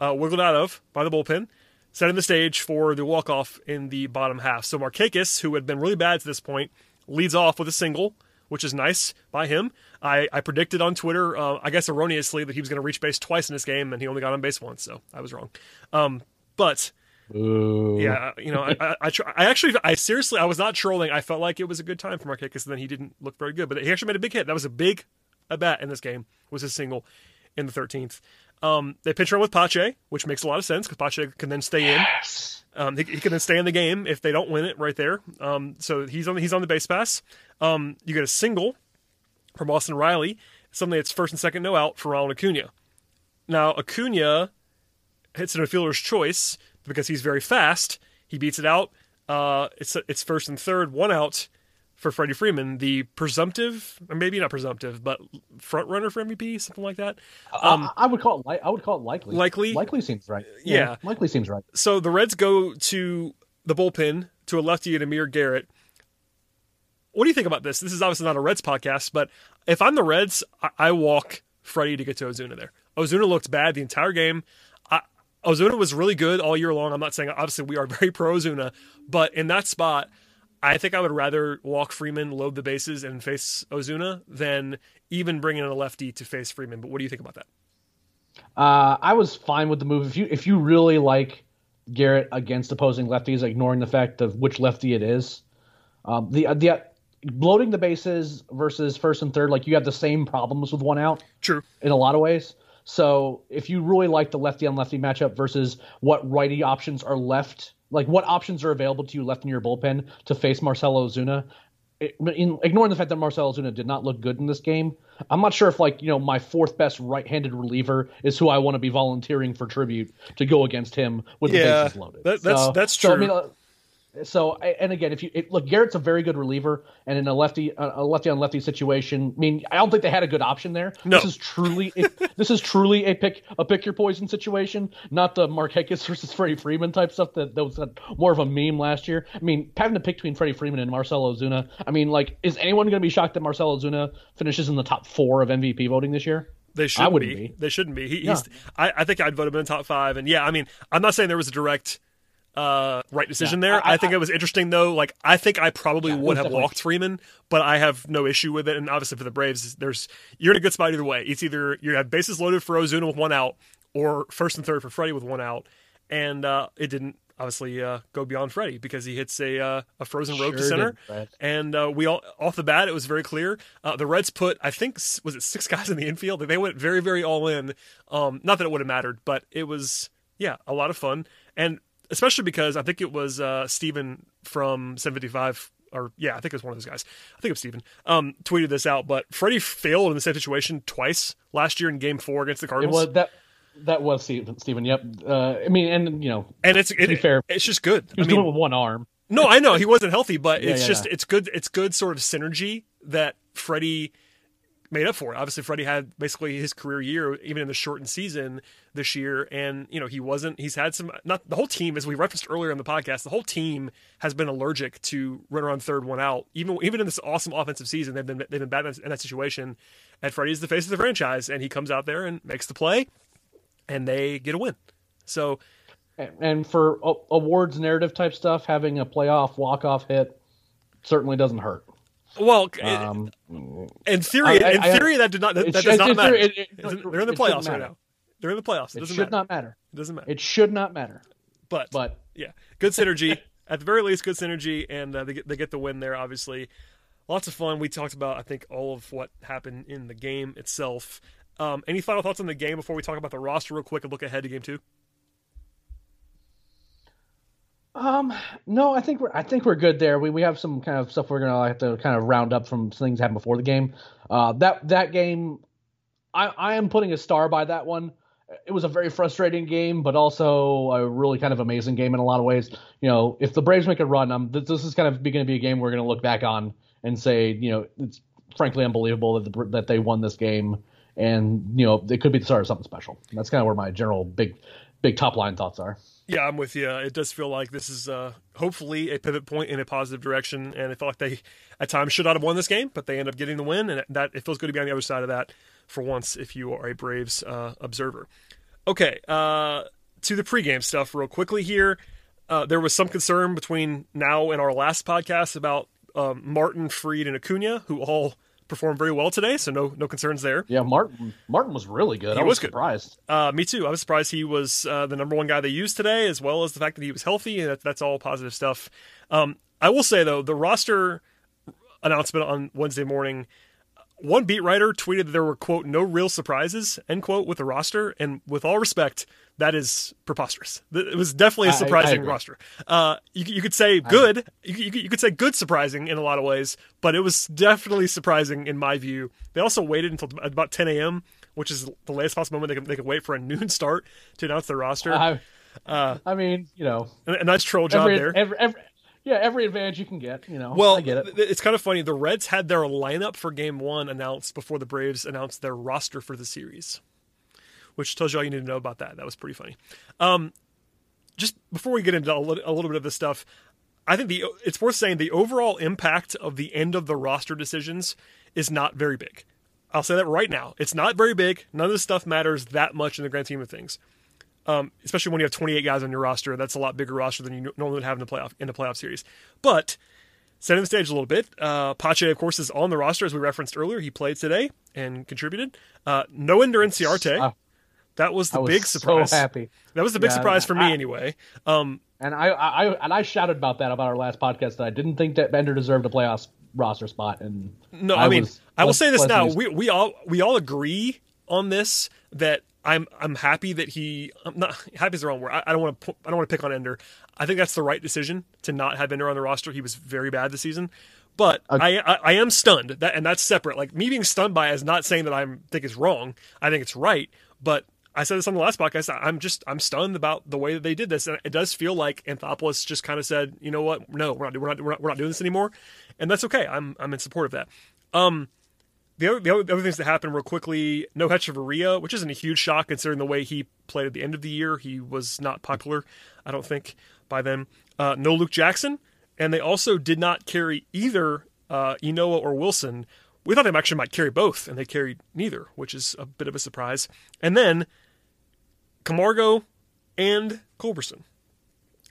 uh, wiggled out of by the bullpen, setting the stage for the walk off in the bottom half. So Markakis, who had been really bad to this point, leads off with a single, which is nice by him. I, I predicted on Twitter, uh, I guess erroneously, that he was going to reach base twice in this game, and he only got on base once, so I was wrong. Um, but Ooh. yeah, you know, I, I, I, tr- I actually, I seriously, I was not trolling. I felt like it was a good time for Markakis, and then he didn't look very good, but he actually made a big hit. That was a big a bat in this game. Was his single in the 13th. Um, they pitch run with Pache, which makes a lot of sense because Pache can then stay in. Um, he, he, can then stay in the game if they don't win it right there. Um, so he's on he's on the base pass. Um, you get a single from Austin Riley, something that's first and second no out for Ronald Acuna. Now Acuna hits an fielder's choice because he's very fast. He beats it out. Uh, it's it's first and third, one out for Freddie Freeman, the presumptive, or maybe not presumptive, but front runner for MVP, something like that. Um, I, I, would call it. Li- I would call it likely. Likely. Likely seems right. Yeah, yeah, likely seems right. So the Reds go to the bullpen to a lefty and Amir Garrett. What do you think about this? This is obviously not a Reds podcast, but if I'm the Reds, I, I walk Freddie to get to Ozuna there. Ozuna looked bad the entire game. Ozuna was really good all year long. I'm not saying obviously we are very pro Ozuna, but in that spot I think I would rather walk Freeman, load the bases, and face Ozuna than even bring in a lefty to face Freeman. But what do you think about that? Uh, I was fine with the move. If you if you really like Garrett against opposing lefties, ignoring the fact of which lefty it is, um, the the loading the bases versus first and third, like you have the same problems with one out. True. In a lot of ways. So if you really like the lefty on lefty matchup versus what righty options are left like what options are available to you left in your bullpen to face Marcell Ozuna? In, ignoring the fact that Marcell Ozuna did not look good in this game, I'm not sure if like you know my fourth best right-handed reliever is who I want to be volunteering for tribute to go against him with yeah, the bases loaded. That, that's so, that's true. So, I mean, so and again, if you it, look, Garrett's a very good reliever, and in a lefty a lefty on lefty situation, I mean, I don't think they had a good option there. No. This is truly a, this is truly a pick a pick your poison situation, not the Markakis versus Freddie Freeman type stuff that, that was more of a meme last year. I mean, having to pick between Freddie Freeman and Marcell Ozuna. I mean, like, is anyone going to be shocked that Marcell Ozuna finishes in the top four of MVP voting this year? They shouldn't be. be. They shouldn't be. He, yeah. He's. I, I think I'd vote him in the top five. And yeah, I mean, I'm not saying there was a direct uh, right decision yeah, there. I, I, I, think it was interesting though. Like I think I probably yeah, would have definitely. walked Freeman, but I have no issue with it. And obviously for the Braves, there's you're in a good spot either way. It's either you have bases loaded for Ozuna with one out, or first and third for Freddie with one out, and uh, it didn't obviously uh, go beyond Freddie because he hits a uh, a frozen rope sure to center, did, and uh, we all off the bat it was very clear. Uh, the Reds put I think was it six guys in the infield. They went very very all in. Um, not that it would have mattered, but it was yeah a lot of fun and especially because I think it was uh, Steven from 755 or yeah, I think it was one of those guys. I think it was Steven. Um, tweeted this out, but Freddie failed in the same situation twice last year in Game Four against the Cardinals. It was that that was Steven. Yep. Uh, I mean, and you know, and it's it, fair, it's just good. He was I mean, doing it with one arm. No, I know he wasn't healthy, but yeah, it's yeah, just yeah. it's good. It's good sort of synergy that Freddie made up for it. Obviously, Freddie had basically his career year, even in the shortened season this year, and you know he wasn't. He's had some. Not the whole team, as we referenced earlier in the podcast, the whole team has been allergic to runner on third, one out. Even even in this awesome offensive season, they've been they've been bad in that situation. And Freddie's the face of the franchise, and he comes out there and makes the play, and they get a win. So. And for awards narrative type stuff, having a playoff walk off hit certainly doesn't hurt. Well, um, in theory, I, I, in theory, I, that did not that, that does not matter. It, it, They're in the playoffs right now. They're in the playoffs. It, it should matter. not matter. It doesn't matter. It should not matter. But but yeah, good synergy. At the very least, good synergy, and uh, they get they get the win there. Obviously, lots of fun. We talked about I think all of what happened in the game itself. Um, any final thoughts on the game before we talk about the roster real quick and look ahead to game two? Um, no, I think we're I think we're good there. We we have some kind of stuff we're gonna have to kind of round up from things happened before the game. Uh, that that game, I I am putting a star by that one. It was a very frustrating game, but also a really kind of amazing game in a lot of ways. You know, if the Braves make a run, um, this, this is kind of going to be a game we're going to look back on and say, you know, it's frankly unbelievable that the, that they won this game, and you know, it could be the start of something special. that's kind of where my general big big top line thoughts are. Yeah, I'm with you. It does feel like this is uh, hopefully a pivot point in a positive direction, and I felt like they at times should not have won this game, but they end up getting the win, and that it feels good to be on the other side of that for once if you are a Braves uh, observer. Okay, uh, to the pregame stuff real quickly here. Uh, there was some concern between now and our last podcast about um, Martin, Fried, and Acuna, who all performed very well today, so no no concerns there. Yeah, Martin Martin was really good. He I was, was surprised. Uh, me too. I was surprised he was uh, the number one guy they used today, as well as the fact that he was healthy. That, that's all positive stuff. Um, I will say though, the roster announcement on Wednesday morning one beat writer tweeted that there were quote no real surprises end quote with the roster, and with all respect, that is preposterous. It was definitely a surprising I, I roster. Uh, you, you could say good, you, you, you could say good surprising in a lot of ways, but it was definitely surprising in my view. They also waited until about 10 a.m., which is the latest possible moment they could, they could wait for a noon start to announce their roster. Uh, uh, I mean, you know, a, a nice troll job every, there. Every, every, yeah, every advantage you can get. You know, well, I get it. It's kind of funny. The Reds had their lineup for Game One announced before the Braves announced their roster for the series, which tells you all you need to know about that. That was pretty funny. Um, just before we get into a little, bit of this stuff, I think the it's worth saying the overall impact of the end of the roster decisions is not very big. I'll say that right now. It's not very big. None of this stuff matters that much in the grand scheme of things um, especially when you have 28 guys on your roster. That's a lot bigger roster than you normally would have in the playoff in the playoff series. But setting the stage a little bit, uh, Pache, of course, is on the roster as we referenced earlier. He played today and contributed. Uh, no Ender Inciarte. Uh, that was the was big surprise. So happy. That was the big yeah, surprise for me, I, anyway. Um, and I, I, and I shouted about that about our last podcast that I didn't think that Bender deserved a playoff roster spot. And no, I, I mean, I will say this now: we we all we all agree on this that I'm I'm happy that he I'm not happy is the wrong word. I, I don't want to I don't want to pick on Ender. I think that's the right decision to not have Ender on the roster. He was very bad this season. But okay. I, I, I am stunned that and that's separate. Like me being stunned by is not saying that I think it's wrong. I think it's right. But I said this on the last podcast. I'm just I'm stunned about the way that they did this, and it does feel like Anthopoulos just kind of said, you know what, no, we're not we're not we're not, we're not doing this anymore, and that's okay. I'm I'm in support of that. Um, the other, the other, the other things that happened real quickly no Hechavarria, which isn't a huge shock considering the way he played at the end of the year. He was not popular, I don't think, by then. Uh, no Luke Jackson, and they also did not carry either uh, Ynoa or Wilson. We thought they actually might carry both, and they carried neither, which is a bit of a surprise. And then Camargo and Culberson.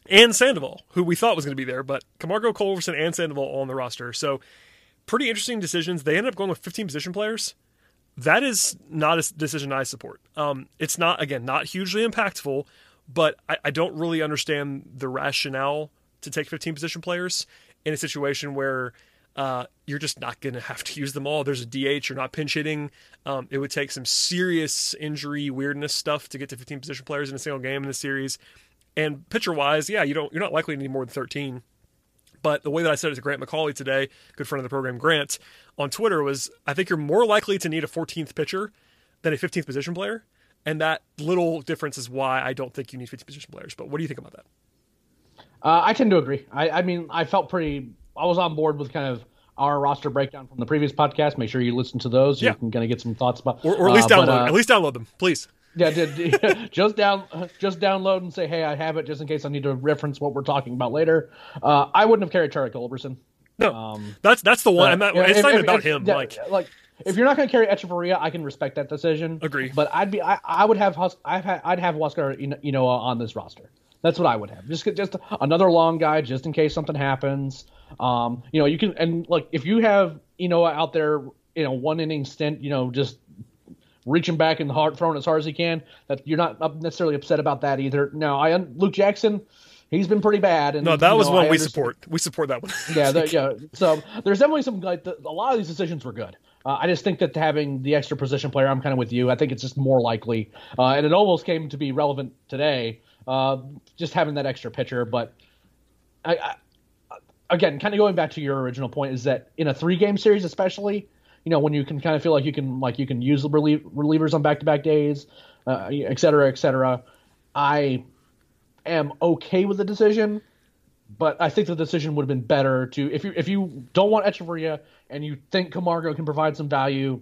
And Sandoval, who we thought was going to be there, but Camargo, Culberson, and Sandoval all on the roster. So pretty interesting decisions. They ended up going with 15 position players. That is not a decision I support. Um, it's not again not hugely impactful, but I, I don't really understand the rationale to take 15 position players in a situation where uh, you're just not going to have to use them all. There's a DH, you're not pinch hitting. Um, it would take some serious injury weirdness stuff to get to 15 position players in a single game in the series. And pitcher wise, yeah, you don't you're not likely to need more than 13. But the way that I said it to Grant McAuley today, good friend of the program, Grant, on Twitter was I think you're more likely to need a 14th pitcher than a 15th position player. And that little difference is why I don't think you need 15 position players. But what do you think about that? Uh, I tend to agree. I, I mean, I felt pretty, I was on board with kind of our roster breakdown from the previous podcast. Make sure you listen to those. Yeah. You can kind of get some thoughts about, or, or at least uh, download, but, uh, at least download them, please. Yeah, did, just down, just download and say, "Hey, I have it," just in case I need to reference what we're talking about later. Uh, I wouldn't have carried Charlie Culberson. No, um, that's that's the one. Not, it's if, not even about if, him. Yeah, like, like if you're not going to carry Hechavarria, I can respect that decision. Agree. But I'd be, I, I would have, I've had, I'd have Huascar, you know, on this roster. That's what I would have. Just, just another long guy, just in case something happens. Um, you know, you can, and like if you have, you know, out there, you know, one inning stint, you know, just reaching back and hard, throwing as hard as he can. That you're not necessarily upset about that either. Now, I Luke Jackson, he's been pretty bad. And no, that was know, one I we support. We support that one. yeah, the, yeah. So there's definitely some like the, a lot of these decisions were good. Uh, I just think that having the extra position player, I'm kind of with you. I think it's just more likely, uh, and it almost came to be relevant today. Uh, just having that extra pitcher, but I, I, again, kind of going back to your original point, is that in a three game series, especially, you know when you can kind of feel like you can like you can use the relief, relievers on back to back days, uh, et cetera, et cetera. I am okay with the decision, but I think the decision would have been better to if you if you don't want Hechavarria and you think Camargo can provide some value,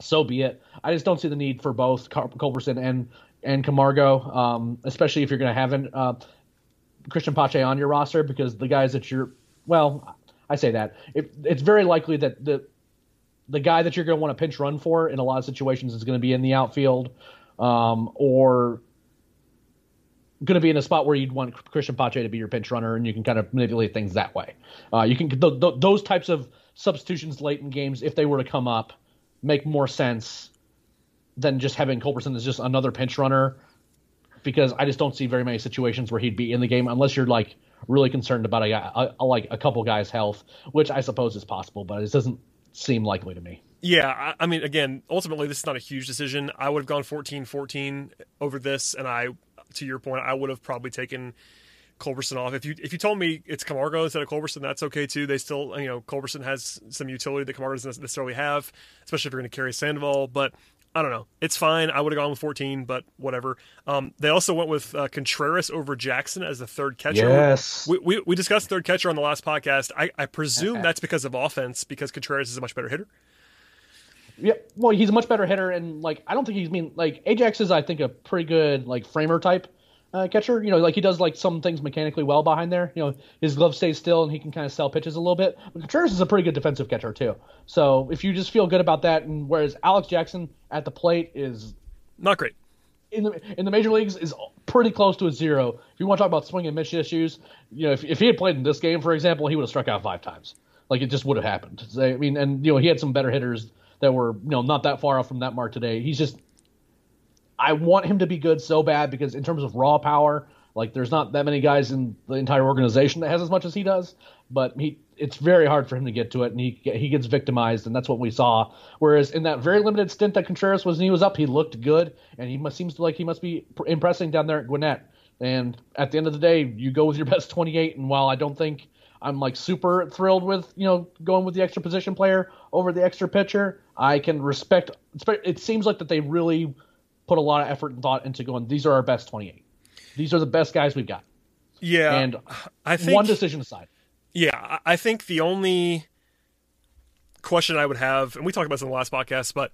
so be it. I just don't see the need for both Culberson and and Camargo, um, especially if you're going to have an, uh, Cristian Pache on your roster because the guys that you're well, I say that it, it's very likely that the the guy that you're going to want to pinch run for in a lot of situations is going to be in the outfield um, or going to be in a spot where you'd want Christian Pache to be your pinch runner, and you can kind of manipulate things that way. Uh, you can th- th- those types of substitutions late in games, if they were to come up, make more sense than just having Culberson as just another pinch runner. Because I just don't see very many situations where he'd be in the game unless you're like really concerned about a, a, a like a couple guys' health, which I suppose is possible, but it doesn't seem likely to me. Yeah, I, I, mean, again, ultimately, this is not a huge decision. I would have gone 14-14 over this, and I, to your point, I would have probably taken Culberson off. If you if you told me it's Camargo instead of Culberson, that's okay too. They still, you know, Culberson has some utility that Camargo doesn't necessarily have, especially if you're going to carry Sandoval. But I don't know. It's fine. I would have gone with 14, but whatever. Um, they also went with uh, Contreras over Jackson as the third catcher. Yes. We, we, we discussed third catcher on the last podcast. I, I presume that's because of offense, because Contreras is a much better hitter. Yeah, well, he's a much better hitter, and like I don't think he's mean like Ajax is I think a pretty good like framer type uh, catcher. You know, like he does like some things mechanically well behind there. You know, his glove stays still and he can kind of sell pitches a little bit. But Contreras is a pretty good defensive catcher too. So if you just feel good about that, and whereas Alex Jackson at the plate is not great in the in the major leagues is pretty close to a zero. If you want to talk about swing and miss issues, you know, if if he had played in this game, for example, he would have struck out five times. Like it just would have happened. I mean, and you know, he had some better hitters that were you know not that far off from that mark today. He's just I want him to be good so bad because in terms of raw power, like there's not that many guys in the entire organization that has as much as he does. But he, it's very hard for him to get to it, and he he gets victimized, and that's what we saw. Whereas in that very limited stint that Contreras was, he was up, he looked good, and he must seems like he must be impressing down there at Gwinnett. And at the end of the day, you go with your best 28. And while I don't think I'm like super thrilled with you know going with the extra position player over the extra pitcher, I can respect. It seems like that they really put a lot of effort and thought into going. These are our best 28. These are the best guys we've got. Yeah, and I think one decision aside. Yeah, I think the only question I would have, and we talked about this in the last podcast, but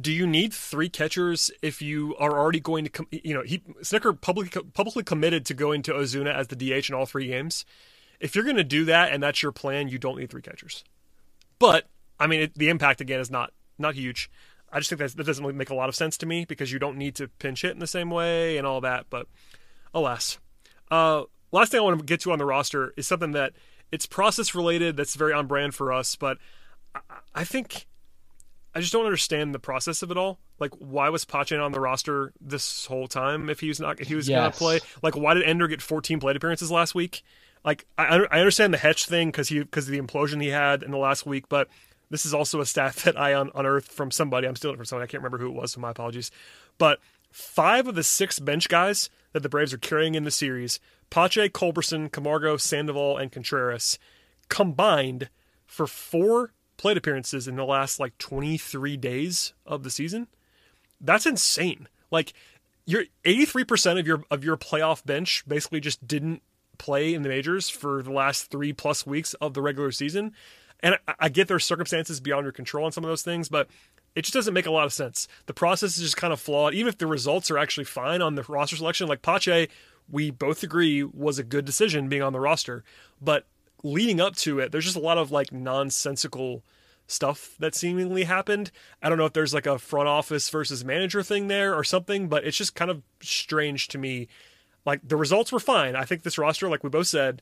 do you need three catchers if you are already going to, com- you know, he Snitker publicly publicly committed to going to Ozuna as the DH in all three games. If you're going to do that and that's your plan, you don't need three catchers. But I mean, it, the impact again is not not huge. I just think that that doesn't make a lot of sense to me because you don't need to pinch it in the same way and all that. But alas, uh, last thing I want to get to on the roster is something that it's process related. That's very on brand for us. But I, I think I just don't understand the process of it all. Like, why was Pache on the roster this whole time if he was not if he was yes. going to play? Like, why did Ender get 14 plate appearances last week? Like, I, I understand the Hetch thing because he because the implosion he had in the last week, but this is also a stat that I un- unearthed from somebody. I'm stealing it from somebody. I can't remember who it was, so my apologies. But five of the six bench guys that the Braves are carrying in the series Pache, Culberson, Camargo, Sandoval, and Contreras combined for four plate appearances in the last like 23 days of the season. That's insane. Like your 83% of your of your playoff bench basically just didn't play in the majors for the last 3 plus weeks of the regular season. And I, get there's circumstances beyond your control on some of those things, but it just doesn't make a lot of sense. The process is just kind of flawed. Even if the results are actually fine on the roster selection, like Pache, we both agree was a good decision being on the roster. But leading up to it, there's just a lot of like nonsensical stuff that seemingly happened. I don't know if there's like a front office versus manager thing there or something, but it's just kind of strange to me. Like the results were fine. I think this roster, like we both said,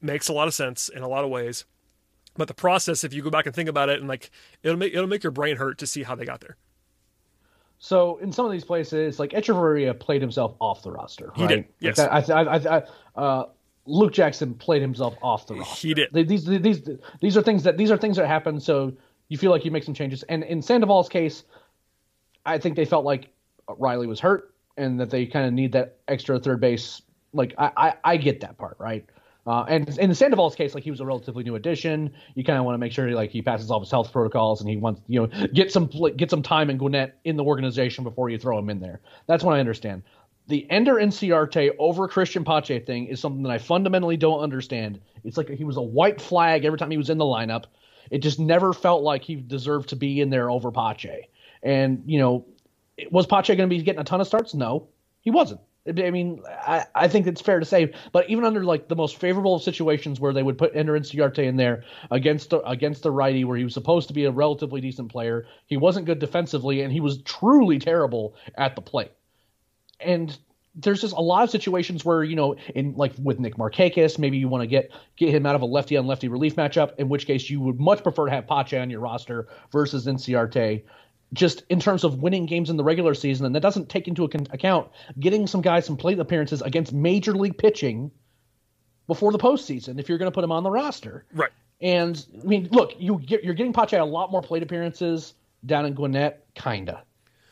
makes a lot of sense in a lot of ways. But the process, if you go back and think about it, and like it'll make it'll make your brain hurt to see how they got there. So in some of these places, like Hechavarria played himself off the roster. Right? He did. Yes. Like I, I, I, uh, Luke Jackson played himself off the roster. He did. These these these are things that these are things that happen. So you feel like you make some changes. And in Sandoval's case, I think they felt like Riley was hurt and that they kind of need that extra third base. Like I, I, I get that part, right? Uh, and in Sandoval's case, like he was a relatively new addition. You kind of want to make sure like he passes all his health protocols and he wants you know get some get some time in Gwinnett in the organization before you throw him in there. That's what I understand. The Ender Inciarte over Christian Pache thing is something that I fundamentally don't understand. It's like he was a white flag every time he was in the lineup. It just never felt like he deserved to be in there over Pache. And you know, was Pache going to be getting a ton of starts? No, he wasn't. I mean, I, I think it's fair to say, but even under like the most favorable situations where they would put Ender Inciarte in there against the, against the righty, where he was supposed to be a relatively decent player, he wasn't good defensively, and he was truly terrible at the plate. And there's just a lot of situations where you know, in like with Nick Markakis, maybe you want to get get him out of a lefty on lefty relief matchup, in which case you would much prefer to have Pache on your roster versus Inciarte just in terms of winning games in the regular season, and that doesn't take into account getting some guys some plate appearances against major league pitching before the postseason if you're going to put them on the roster. Right. And I mean, look, you get, you're getting Pache a lot more plate appearances down in Gwinnett, kinda.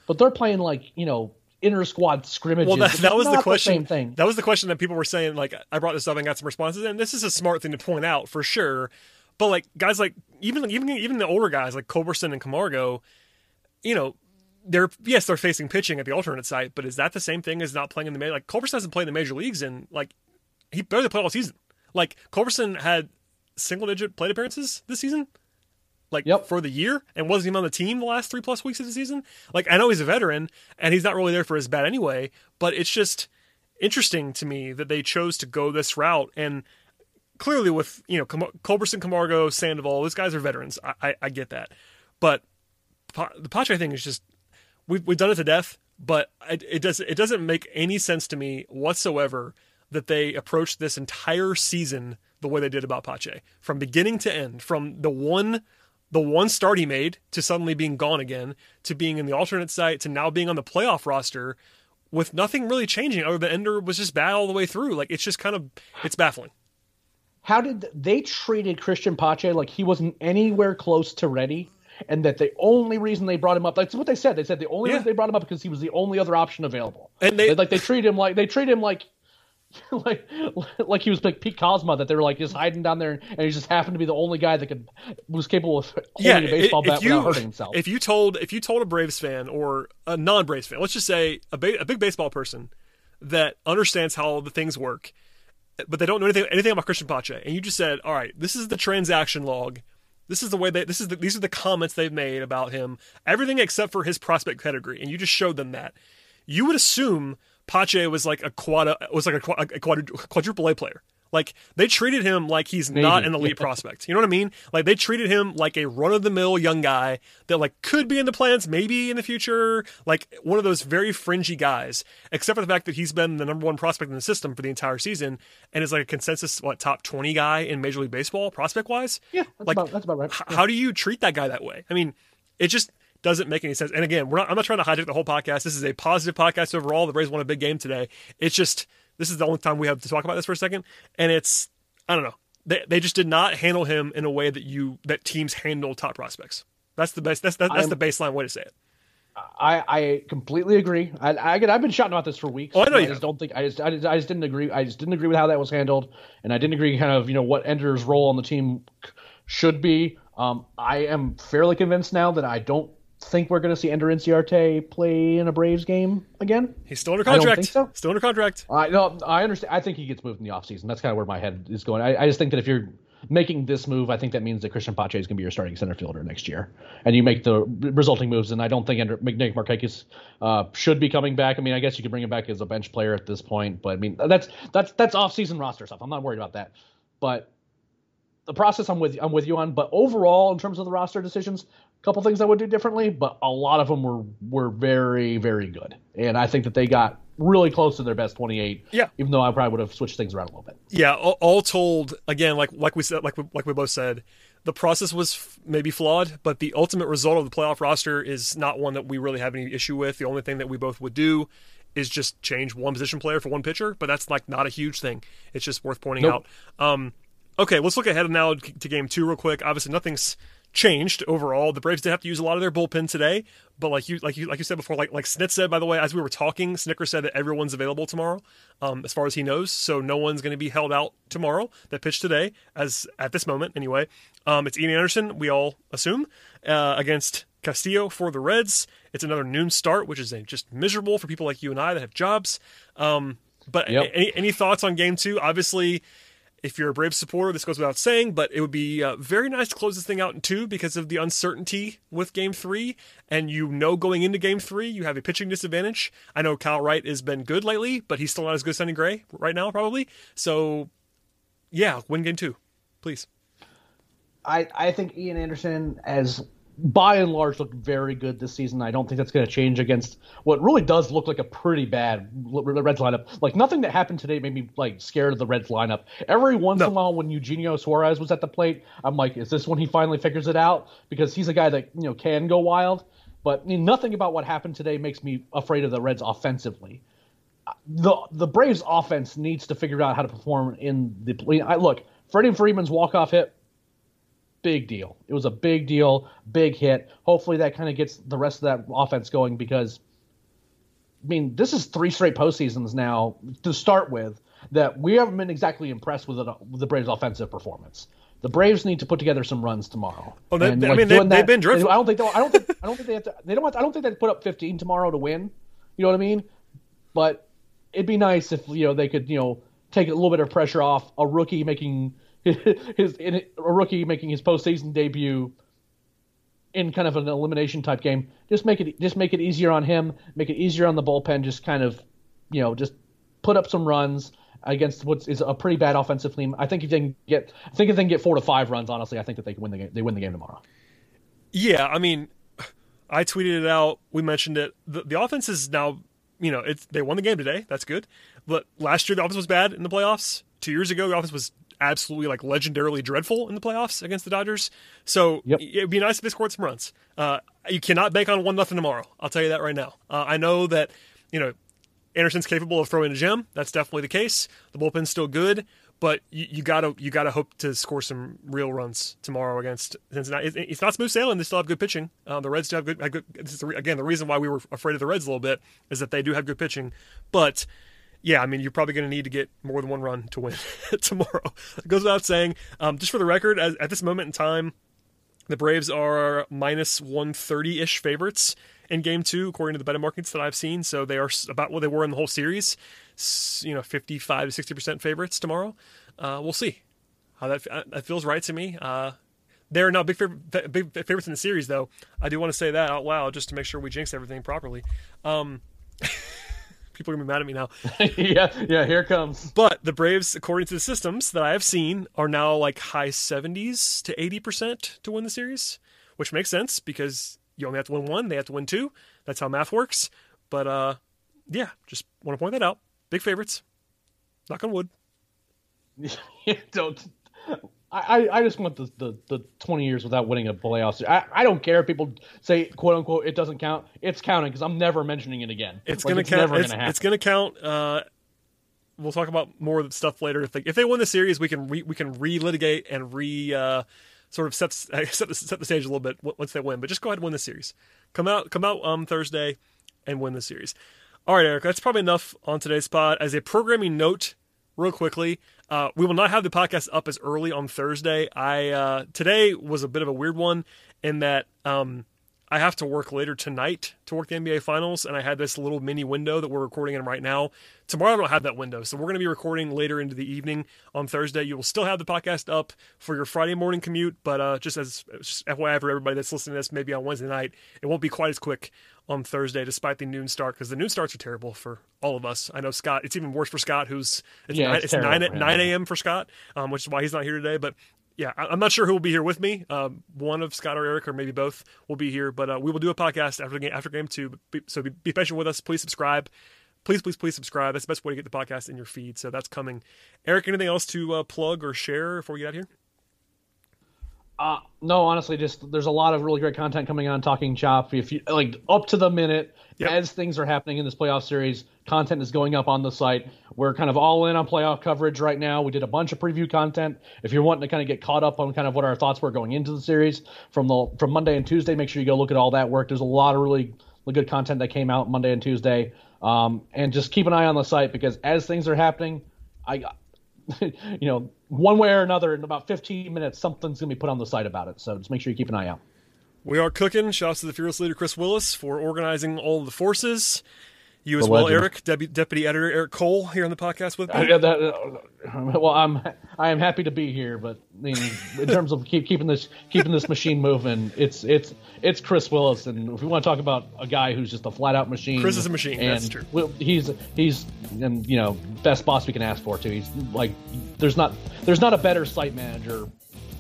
But they're playing like you know inter squad scrimmages. Well, that, that was the question. same thing. That was the question that people were saying. Like, I brought this up and got some responses, and this is a smart thing to point out for sure. But like guys, like even even even the older guys like Culberson and Camargo, you know, they're yes they're facing pitching at the alternate site, but is that the same thing as not playing in the major? Like Culberson hasn't played in the major leagues and like he barely played all season. Like Culberson had single digit plate appearances this season. Like Yep. for the year, and wasn't even on the team the last three plus weeks of the season. Like I know he's a veteran, and he's not really there for his bat anyway. But it's just interesting to me that they chose to go this route, and clearly with you know Culberson, Camargo, Sandoval, those guys are veterans. I, I, I get that, but the Pache thing is just we've we've done it to death, but it, it does it doesn't make any sense to me whatsoever that they approached this entire season the way they did about Pache from beginning to end, from the one the one start he made to suddenly being gone again to being in the alternate site to now being on the playoff roster with nothing really changing other than Ender was just bad all the way through. Like it's just kind of it's baffling. How did they treated Christian Pache like he wasn't anywhere close to ready? And that the only reason they brought him up, that's what they said. They said the only Yeah. reason they brought him up because he was the only other option available. And they- like they treat him like they treat him like like like he was like Pete Kozma that they were like just hiding down there and he just happened to be the only guy that could was capable of holding a baseball bat without hurting himself. If you told if you told a Braves fan or a non-Braves fan, let's just say a, ba- a big baseball person that understands how the things work, but they don't know anything anything about Christian Pache, and you just said, "All right, this is the transaction log. This is the way they this is the, these are the comments they've made about him, everything except for his prospect pedigree," and you just showed them that, you would assume Pache was like a quad was like a, quad, a quadru- quadruple A player. Like they treated him like he's not an elite prospect. You know what I mean? Like they treated him like a run of the mill young guy that like could be in the plans maybe in the future, like one of those very fringy guys. Except for the fact that he's been the number one prospect in the system for the entire season and is like a consensus what top twenty guy in Major League Baseball prospect wise. yeah, that's like about that's about right. h- how do you treat that guy that way? I mean, it just doesn't make any sense. And again, we're not, I'm not trying to hijack the whole podcast. This is a positive podcast overall. The Braves won a big game today. It's just this is the only time we have to talk about this for a second, and it's I don't know. They they just did not handle him in a way that you that teams handle top prospects. That's the best. That's that, that's I'm- the baseline way to say it. I, I completely agree. I, I I've been shouting about this for weeks. Oh, I know I you just have. don't think I just, I just I just didn't agree. I just didn't agree with how that was handled, and I didn't agree kind of you know what Ender's role on the team should be. Um, I am fairly convinced now that I don't think we're going to see Ender Inciarte play in a Braves game again. He's still under I don't contract. think so. Still under contract. I no, I understand. I think he gets moved in the offseason. That's kind of where my head is going. I, I just think that if you're making this move, I think that means that Christian Pache is going to be your starting center fielder next year, and you make the resulting moves. And I don't think Ender, Nick Markakis uh, should be coming back. I mean, I guess you could bring him back as a bench player at this point, but I mean that's that's that's offseason roster stuff. I'm not worried about that. But the process, I'm with I'm with you on. But overall, in terms of the roster decisions, couple things I would do differently, but a lot of them were were very very good, and I think that they got really close to their best 28. Yeah. Even though I probably would have switched things around a little bit. yeah all, all told again like like we said like we, like we both said the process was f- maybe flawed but the ultimate result of the playoff roster is not one that we really have any issue with the only thing that we both would do is just change one position player for one pitcher but that's like not a huge thing it's just worth pointing Nope. out um okay let's look ahead now to game two real quick obviously nothing's changed overall. The Braves did have to use a lot of their bullpen today, but like you like you like you said before, like like Snit said by the way, as we were talking, Snitker said that everyone's available tomorrow, um, as far as he knows. So no one's going to be held out tomorrow that pitched today, as at this moment anyway. Um, it's Ian Anderson, we all assume, uh, against Castillo for the Reds. It's another noon start, which is just miserable for people like you and I that have jobs. Um, but Yep. any any thoughts on game two? Obviously if you're a Braves supporter, this goes without saying, but it would be uh, very nice to close this thing out in two because of the uncertainty with Game Three, and you know going into Game Three you have a pitching disadvantage. I know Kyle Wright has been good lately, but he's still not as good as Sonny Gray right now, probably. So, yeah, win Game Two, please. I, I think Ian Anderson has by and large looked very good this season. I don't think that's going to change against what really does look like a pretty bad Reds lineup. Like nothing that happened today made me like scared of the Reds lineup. Every once No. in a while, when Eugenio Suarez was at the plate, I'm like, is this when he finally figures it out? Because he's a guy that you know can go wild. But I mean, nothing about what happened today makes me afraid of the Reds offensively the the Braves offense needs to figure out how to perform in the. I, look, Freddie Freeman's walk off hit big deal. It was a big deal, big hit. Hopefully that kind of gets the rest of that offense going because I mean, this is three straight postseasons now to start with that we haven't been exactly impressed with, the, with the Braves' offensive performance. The Braves need to put together some runs tomorrow. Oh, they, and, like, I mean, they, have been dreadful. I don't think. I don't think. I don't think they have to. They don't. Have to, I don't think they put up 15 tomorrow to win. You know what I mean? But it'd be nice if you know they could you know take a little bit of pressure off a rookie making his, a rookie making his postseason debut in kind of an elimination type game. Just make it just make it easier on him. Make it easier on the bullpen. Just kind of you know just put up some runs against what is a pretty bad offensive team. I think if they can get, I think if they can get four to five runs, honestly, I think that they can win the game. They win the game tomorrow. Yeah, I mean, I tweeted it out. We mentioned it. The, the offense is now, you know, it's they won the game today. That's good. But last year the offense was bad in the playoffs. Two years ago the offense was absolutely like legendarily dreadful in the playoffs against the Dodgers. So yep. it'd be nice if they scored some runs. Uh, you cannot bank on one nothing tomorrow. I'll tell you that right now. Uh, I know that you know Anderson's capable of throwing a gem. That's definitely the case. The bullpen's still good, but you, you, gotta you gotta hope to score some real runs tomorrow against Cincinnati. It's not smooth sailing. They still have good pitching. Uh, the Reds do have good. Have good this is the, again the reason why we were afraid of the Reds a little bit is that they do have good pitching, but. Yeah, I mean, you're probably going to need to get more than one run to win tomorrow. It goes without saying. Um, just for the record, as, at this moment in time, the Braves are minus 130 ish favorites in game two, according to the betting markets that I've seen. So they are about what they were in the whole series. You know, 55 to 60 percent favorites tomorrow. Uh, we'll see how that that feels right to me. Uh, they're now big, big favorites in the series, though. I do want to say that out loud just to make sure we jinx everything properly. Um, people are gonna be mad at me now. yeah, yeah, here comes. But the Braves, according to the systems that I have seen, are now like high 70s to 80 percent to win the series, which makes sense because you only have to win one, they have to win two. That's how math works. But uh, yeah, just want to point that out. Big favorites. Knock on wood. don't. I, I just want the, the, the 20 years without winning a playoff. I, I don't care if people say quote unquote it doesn't count. It's counting because I'm never mentioning it again. It's like, gonna count. It's, gonna it's, gonna count. Uh, we'll talk about more stuff later. If they, if they win the series, we can re, we can relitigate and re uh, sort of sets set the, set the stage a little bit once they win. But just go ahead and win the series. Come out come out um Thursday and win the series. All right, Eric, that's probably enough on today's pod. As a programming note, real quickly, uh, we will not have the podcast up as early on Thursday. I uh, today was a bit of a weird one in that um, I have to work later tonight to work the NBA Finals, and I had this little mini window that we're recording in right now. Tomorrow I don't have that window, so we're going to be recording later into the evening on Thursday. You will still have the podcast up for your Friday morning commute, but uh, just as just FYI for everybody that's listening to this, maybe on Wednesday night, it won't be quite as quick on Thursday, despite the noon start, because the noon starts are terrible for all of us. I know Scott; it's even worse for Scott, who's it's, yeah, nine, it's, it's nine nine a.m. for Scott, um, which is why he's not here today. But yeah, I'm not sure who will be here with me. Um, one of Scott or Eric, or maybe both, will be here. But uh, we will do a podcast after game after game two. So be, be, patient with us. Please subscribe. Please, please, please subscribe. That's the best way to get the podcast in your feed. So that's coming. Eric, anything else to uh, plug or share before we get out here? Uh, no, honestly, just there's a lot of really great content coming on Talking Chop. If you like up to the minute yep. as things are happening in this playoff series, content is going up on the site. We're kind of all in on playoff coverage right now. We did a bunch of preview content. If you're wanting to kind of get caught up on kind of what our thoughts were going into the series from the from Monday and Tuesday, make sure you go look at all that work. There's a lot of really, good content that came out Monday and Tuesday. Um, and just keep an eye on the site because as things are happening, I you know, one way or another, in about 15 minutes, something's going to be put on the site about it. So just make sure you keep an eye out. We are cooking. Shouts to the fearless leader Kris Willis for organizing all the forces. You as well, Eric, deputy editor Eric Cole, here on the podcast with me. Uh, that, uh, well, I'm I am happy to be here, but I mean, in terms of keep, keeping this keeping this machine moving, it's it's it's Kris Willis, and if we want to talk about a guy who's just a flat out machine, Kris is a machine. And that's true. He's he's and you know best boss we can ask for too. He's like there's not there's not a better site manager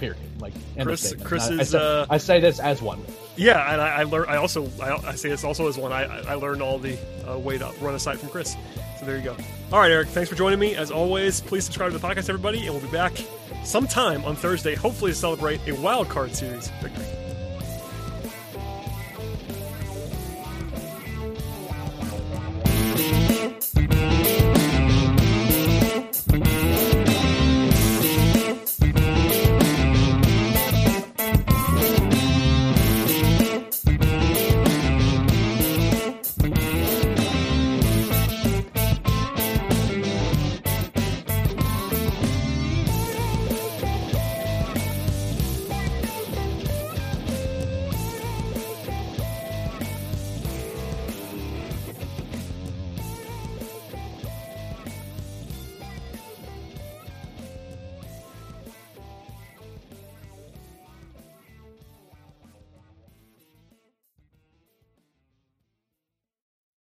Period. Like Kris, Kris I, is. I, uh, I, say this as one. Yeah, and I, I. I also I, I, say this also as one. I I learned all the uh, way to run a site from Kris. So there you go. All right, Eric. Thanks for joining me. As always, please subscribe to the podcast, everybody, and we'll be back sometime on Thursday, hopefully to celebrate a wild card series victory.